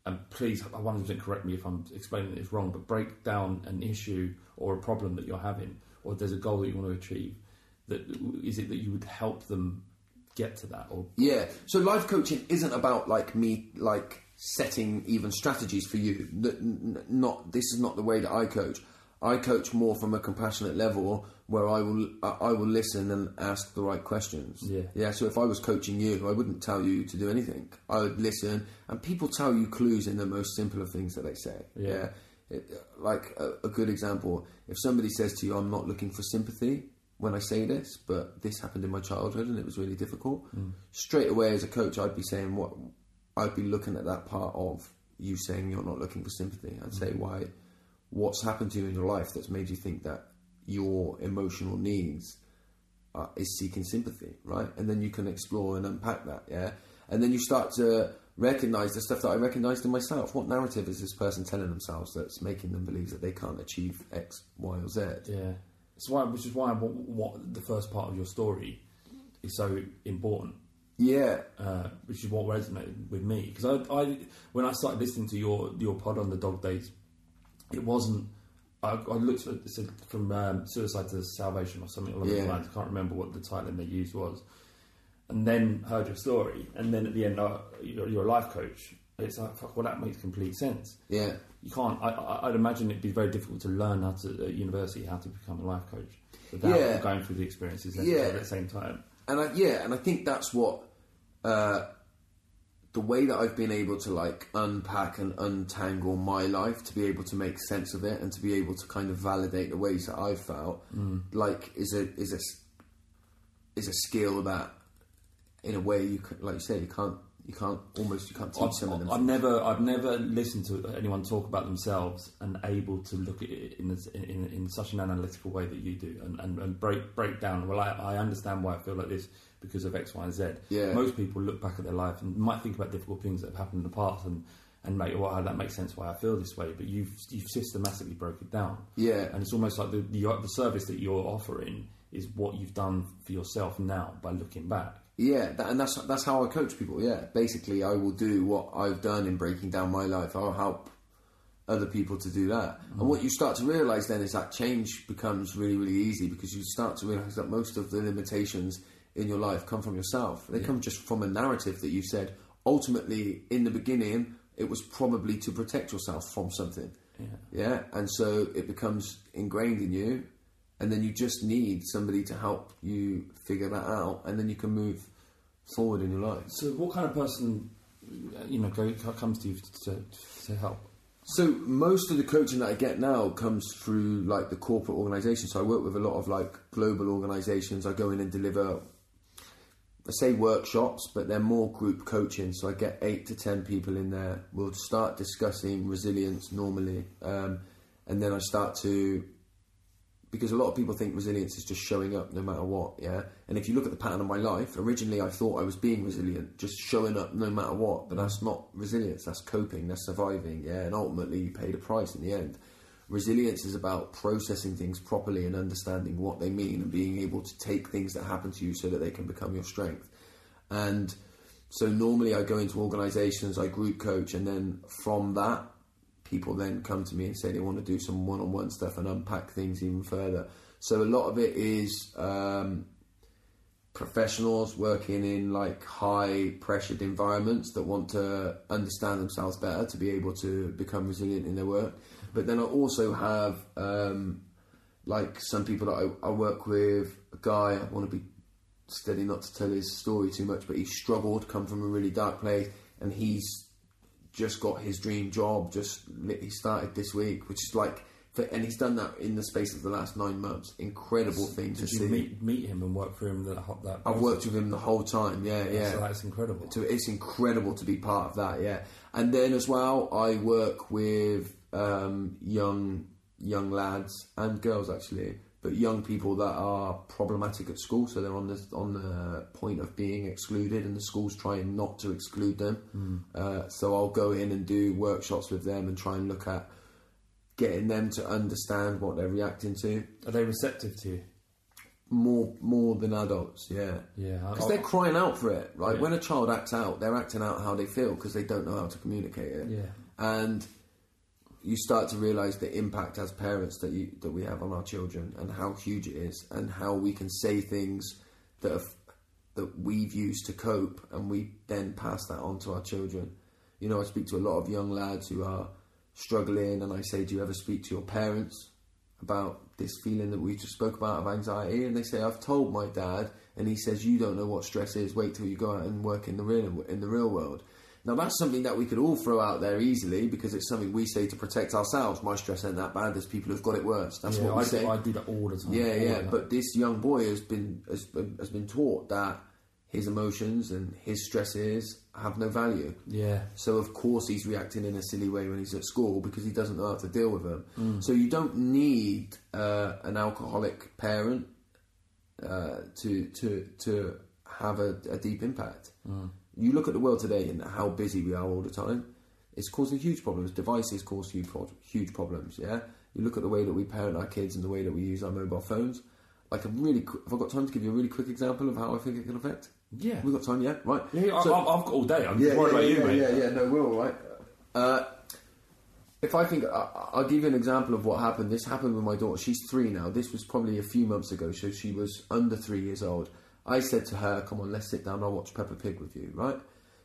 and please, I want to correct me if I'm explaining this wrong, but break down an issue or a problem that you're having, or there's a goal that you want to achieve. That is it that you would help them get to that, or yeah. So life coaching isn't about like me like setting even strategies for you. Not this is not the way that I coach. I coach more from a compassionate level where I will I will listen and ask the right questions. Yeah. yeah. So if I was coaching you, I wouldn't tell you to do anything. I would listen, and people tell you clues in the most simple of things that they say. Yeah. It, like a, a good example, if somebody says to you, "I'm not looking for sympathy," when I say this, but this happened in my childhood and it was really difficult. Mm. Straight away, as a coach, I'd be saying what I'd be looking at that part of you saying you're not looking for sympathy. I'd say why, what's happened to you in your life that's made you think that your emotional needs uh, is seeking sympathy, right? And then you can explore and unpack that, yeah. And then you start to recognize the stuff that I recognized in myself. What narrative is this person telling themselves that's making them believe that they can't achieve X, Y, or Z? Yeah, it's why, which is why what, what the first part of your story is so important. Yeah, uh, which is what resonated with me because I, I, when I started listening to your your pod on the dog days, it wasn't. I, I looked at it said from um, suicide to salvation or something along Yeah. those lines. I can't remember what the title they used was, and then heard your story, and then at the end, uh, you're, you're a life coach. It's like fuck. Well, that makes complete sense. yeah. You can't. I, I, I'd imagine it'd be very difficult to learn how to at university how to become a life coach without Yeah. going through the experiences Yeah. at the same time. And I, yeah, and I think that's what uh, the way that I've been able to like unpack and untangle my life to be able to make sense of it and to be able to kind of validate the ways that I've felt like is a is a is a skill that in a way you can, like you say you can't you can't almost you can't teach I've, them. I've never, I've never listened to anyone talk about themselves and able to look at it in, this- in, in such an analytical way that you do, and, and, and break break down. Well, I, I understand why I feel like this because of X, Y, and Z. Yeah. Most people look back at their life and might think about difficult things that have happened in the past and. And make well, that makes sense why I feel this way, but you've you've systematically broke it down. Yeah. and it's almost like the, the the service that you're offering is what you've done for yourself now by looking back. Yeah, that, and that's that's how I coach people. Yeah, basically, I will do what I've done in breaking down my life. I'll help other people to do that. And mm. what you start to realise then is that change becomes really, really easy because you start to realise that most of the limitations in your life come from yourself. They come just from a narrative that you said. Ultimately, in the beginning, it was probably to protect yourself from something. Yeah. Yeah, and so it becomes ingrained in you, and then you just need somebody to help you figure that out, and then you can move forward in your life. So, what kind of person, uh, you know, go, comes to you to, to help? So most of the coaching that I get now comes through like the corporate organisation. So I work with a lot of like global organisations. I go in and deliver, I say workshops, but they're more group coaching. So I get eight to ten people in there. We'll start discussing resilience normally, um, and then I start to because a lot of people think resilience is just showing up no matter what, yeah. And if you look at the pattern of my life, originally I thought I was being resilient, just showing up no matter what. But that's not resilience. That's coping. That's surviving, yeah. And ultimately, you paid a price in the end. Resilience is about processing things properly and understanding what they mean and being able to take things that happen to you so that they can become your strength. And so normally I go into organisations, I group coach, and then from that people then come to me and say they want to do some one-on-one stuff and unpack things even further. So a lot of it is um, professionals working in like high pressured environments that want to understand themselves better to be able to become resilient in their work. But then I also have um, like some people that I, I work with. A guy I want to be steady not to tell his story too much, but he struggled, come from a really dark place, and he's just got his dream job. Just he started this week, which is like, for, and he's done that in the space of the last nine months. Incredible thing to see. you meet, meet him and work for him that, that I've worked with him the whole time. Yeah, yeah. So that's incredible. So it's incredible to be part of that. Yeah, and then as well, I work with um, young young lads and girls actually but young people that are problematic at school, so they're on the on the point of being excluded, and the school's trying not to exclude them. Uh, so I'll go in and do workshops with them and try and look at getting them to understand what they're reacting to Are they receptive to you? more more than adults. Yeah, Yeah, because they're crying out for it. Right, Yeah. when a child acts out, they're acting out how they feel because they don't know how to communicate it. Yeah. and you start to realise the impact as parents that you that we have on our children and how huge it is and how we can say things that have, that we've used to cope and we then pass that on to our children. You know, I speak to a lot of young lads who are struggling and I say, Do you ever speak to your parents about this feeling that we just spoke about of anxiety? And they say, I've told my dad and he says you don't know what stress is, wait till you go out and work in the real in the real world. Now that's something that we could all throw out there easily because it's something we say to protect ourselves. My stress ain't that bad. There's people who've got it worse. That's Yeah, what I, say. I do that all the time. Yeah, yeah. But this young boy has been has, has been taught that his emotions and his stresses have no value. yeah, So of course he's reacting in a silly way when he's at school because he doesn't know how to deal with them. Mm. So you don't need uh, an alcoholic parent uh, to to to have a, a deep impact. Mm. You look at the world today and how busy we are all the time. It's causing huge problems. Devices cause huge pro- huge problems. Yeah. You look at the way that we parent our kids and the way that we use our mobile phones. Like a really, qu- have I got time to give you a really quick example of how I think it can affect? Yeah. we've got time. Yeah, right. yeah. I, So- I've, I've got all day. I'm yeah, worried yeah, about you, yeah, mate. yeah, yeah. No, we're all right. Uh, if I think, I, I'll give you an example of what happened. This happened with my daughter. She's three now. This was probably a few months ago, so she was under three years old. I said to her, "Come on, let's sit down. I'll watch Peppa Pig with you." Right?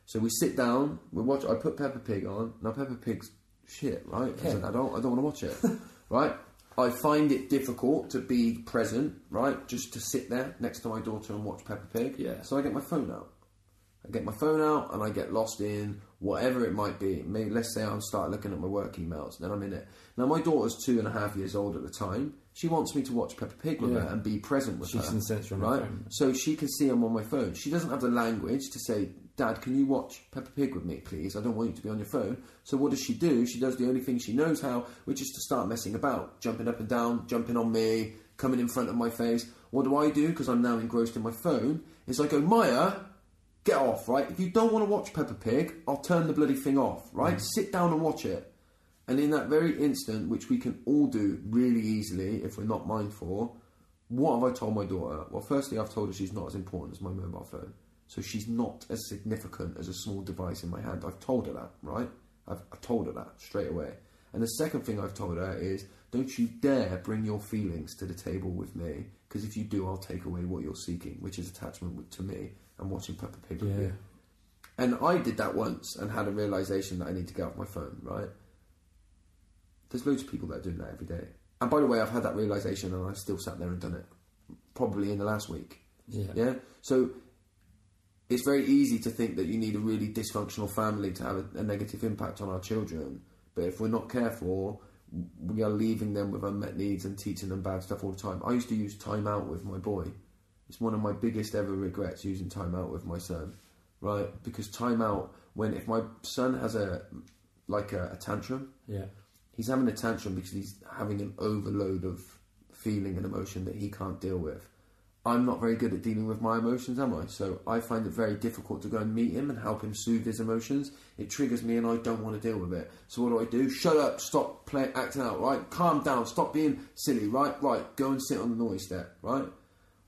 So we sit down. We watch. I put Peppa Pig on. Now Peppa Pig's shit, right? As an adult, I don't want to watch it. [LAUGHS] right? I find it difficult to be present, right? Just to sit there next to my daughter and watch Peppa Pig. Yeah. So I get my phone out. I get my phone out and I get lost in whatever it might be. Maybe let's say I'm start looking at my work emails, then I'm in it. Now my daughter's two and a half years old at the time. She wants me to watch Peppa Pig with Yeah. her and be present with She's her. in sense right? So she can see I'm on my phone. She doesn't have the language to say, Dad, can you watch Peppa Pig with me, please? I don't want you to be on your phone. So what does she do? She does the only thing she knows how, which is to start messing about, jumping up and down, jumping on me, coming in front of my face. What do I do? Because I'm now engrossed in my phone. Is I go, Maya, get off, right? If you don't want to watch Peppa Pig, I'll turn the bloody thing off, right? Mm. Sit down and watch it. And in that very instant, which we can all do really easily if we're not mindful, what have I told my daughter? Well, firstly, I've told her she's not as important as my mobile phone. So she's not as significant as a small device in my hand. I've told her that, right? I've, I've told her that straight away. And the second thing I've told her is don't you dare bring your feelings to the table with me, because if you do, I'll take away what you're seeking, which is attachment to me and watching Peppa Pig Yeah. And I did that once and had a realization that I need to get off my phone, right? There's loads of people that are doing that every day. And by the way, I've had that realization and I've still sat there and done it. Probably in the last week. Yeah. Yeah? So it's very easy to think that you need a really dysfunctional family to have a, a negative impact on our children. But if we're not careful, we are leaving them with unmet needs and teaching them bad stuff all the time. I used to use time out with my boy. It's one of my biggest ever regrets using time out with my son, right? Because time out, when if my son has a like a, a tantrum, Yeah. he's having a tantrum because he's having an overload of feeling and emotion that he can't deal with. I'm not very good at dealing with my emotions, am I? So I find it very difficult to go and meet him and help him soothe his emotions. It triggers me and I don't want to deal with it. So what do I do? Shut up, stop playing, acting out, right? Calm down, stop being silly, right? Right, go and sit on the naughty step, right?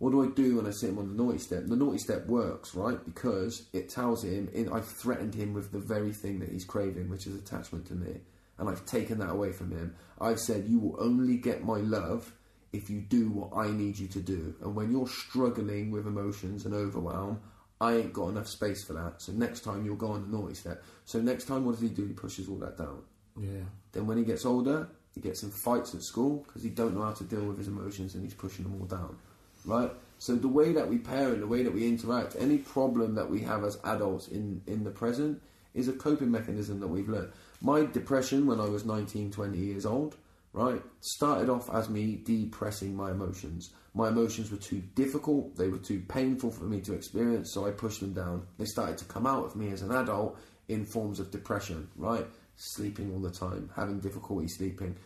What do I do when I sit him on the naughty step? The naughty step works, right? Because it tells him in, I've threatened him with the very thing that he's craving, which is attachment to me. And I've taken that away from him. I've said, You will only get my love if you do what I need you to do. And when you're struggling with emotions and overwhelm, I ain't got enough space for that. So next time you'll go on the naughty step. So next time, what does he do? He pushes all that down. Yeah. Then when he gets older, he gets in fights at school because he don't know how to deal with his emotions and he's pushing them all down. Right? So the way that we parent, the way that we interact, any problem that we have as adults in, in the present is a coping mechanism that we've learned. My depression when I was 19, 20 years old, right, started off as me depressing my emotions. My emotions were too difficult, they were too painful for me to experience, so I pushed them down. They started to come out of me as an adult in forms of depression, right? Sleeping all the time, having difficulty sleeping,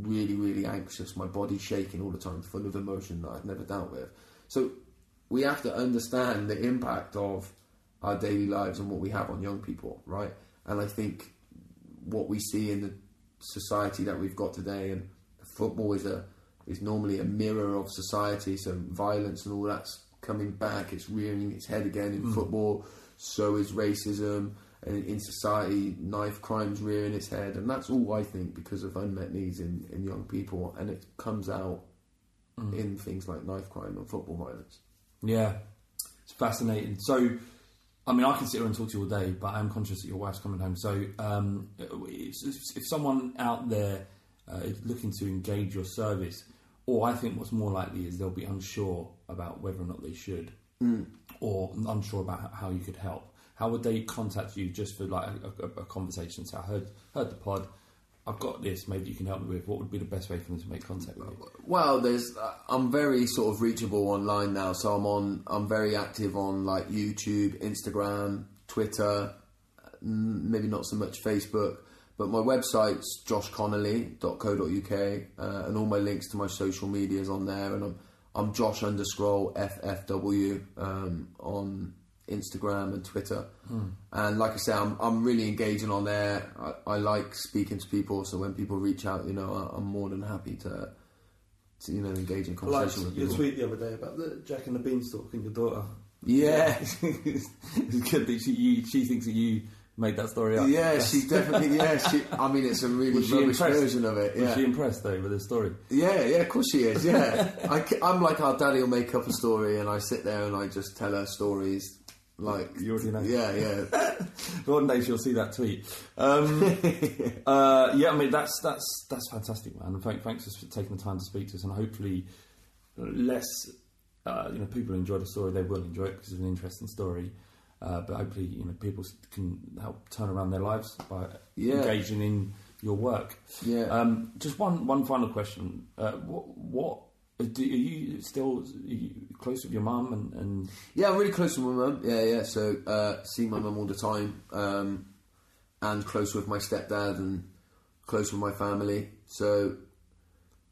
really, really anxious, my body shaking all the time, full of emotion that I've never dealt with. So we have to understand the impact of our daily lives and what we have on young people, right? And I think what we see in the society that we've got today, and football is a is normally a mirror of society. So violence and all that's coming back. It's rearing its head again in Mm. football. So is racism. In society, knife crime's rearing its head, and that's all I think because of unmet needs in, in young people, and it comes out Mm. in things like knife crime and football violence. Yeah, it's fascinating. So, I mean, I can sit here and talk to you all day, but I'm conscious that your wife's coming home. So, um, if, if someone out there uh, is looking to engage your service, or I think what's more likely is they'll be unsure about whether or not they should, Mm. or unsure about how you could help. How would they contact you just for like a, a, a conversation? So I heard heard the pod. I've got this. Maybe you can help me with. What would be the best way for them to make contact with you? Well, there's uh, I'm very sort of reachable online now, so I'm on I'm very active on like YouTube, Instagram, Twitter, maybe not so much Facebook, but my website's joshconnolly.co.uk, uh, and all my links to my social media is on there, and I'm I'm Josh underscore FFW um, on Instagram and Twitter. Hmm. And like I say, I'm, I'm really engaging on there. I, I like speaking to people, so when people reach out, you know, I, I'm more than happy to, to you know, engage in Like conversation with your people. tweet the other day about the Jack and the Beanstalk and your daughter. Yeah. [LAUGHS] it's good that she, you, she thinks that you made that story up. Yeah, she definitely. Yeah, she. I mean, it's a [LAUGHS] really Was rubbish version of it. Was she impressed though with the story? yeah, yeah. Of course she is. Yeah, [LAUGHS] I, am like our daddy will make up a story, and I sit there and I just tell her stories. Like You already know. Yeah, yeah. [LAUGHS] One day she'll see that tweet. Um, [LAUGHS] uh, yeah, I mean that's that's that's fantastic, man. And thank, thanks for taking the time to speak to us, and hopefully less. Uh, you know, people enjoy the story. They will enjoy it because it's an interesting story. Uh, but hopefully, you know, people can help turn around their lives by Yeah. engaging in your work. Yeah. Um, just one one final question. Uh, what what do, are you still you close with your mum and, and Yeah, I'm really close with my mum. Yeah, yeah. So uh, see my mum all the time, um, and close with my stepdad, and close with my family. So,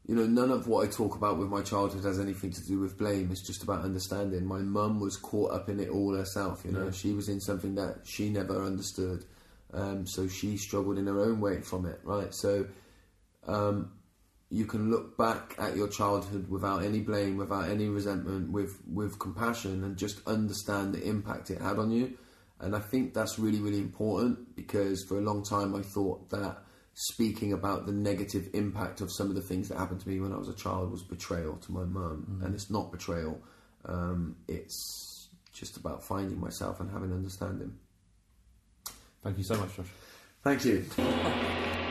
you know, none of what I talk about with my childhood has anything to do with blame. It's just about understanding. My mum was caught up in it all herself. You know, Yeah. she was in something that she never understood. Um, so she struggled in her own way from it, right? So, um, you can look back at your childhood without any blame, without any resentment, with with compassion, and just understand the impact it had on you. And I think that's really, really important because for a long time I thought that speaking about the negative impact of some of the things that happened to me when I was a child was betrayal to my mum, and it's not betrayal. Um, it's just about finding myself and having understanding. thank you so much, Josh. Thank you. [LAUGHS]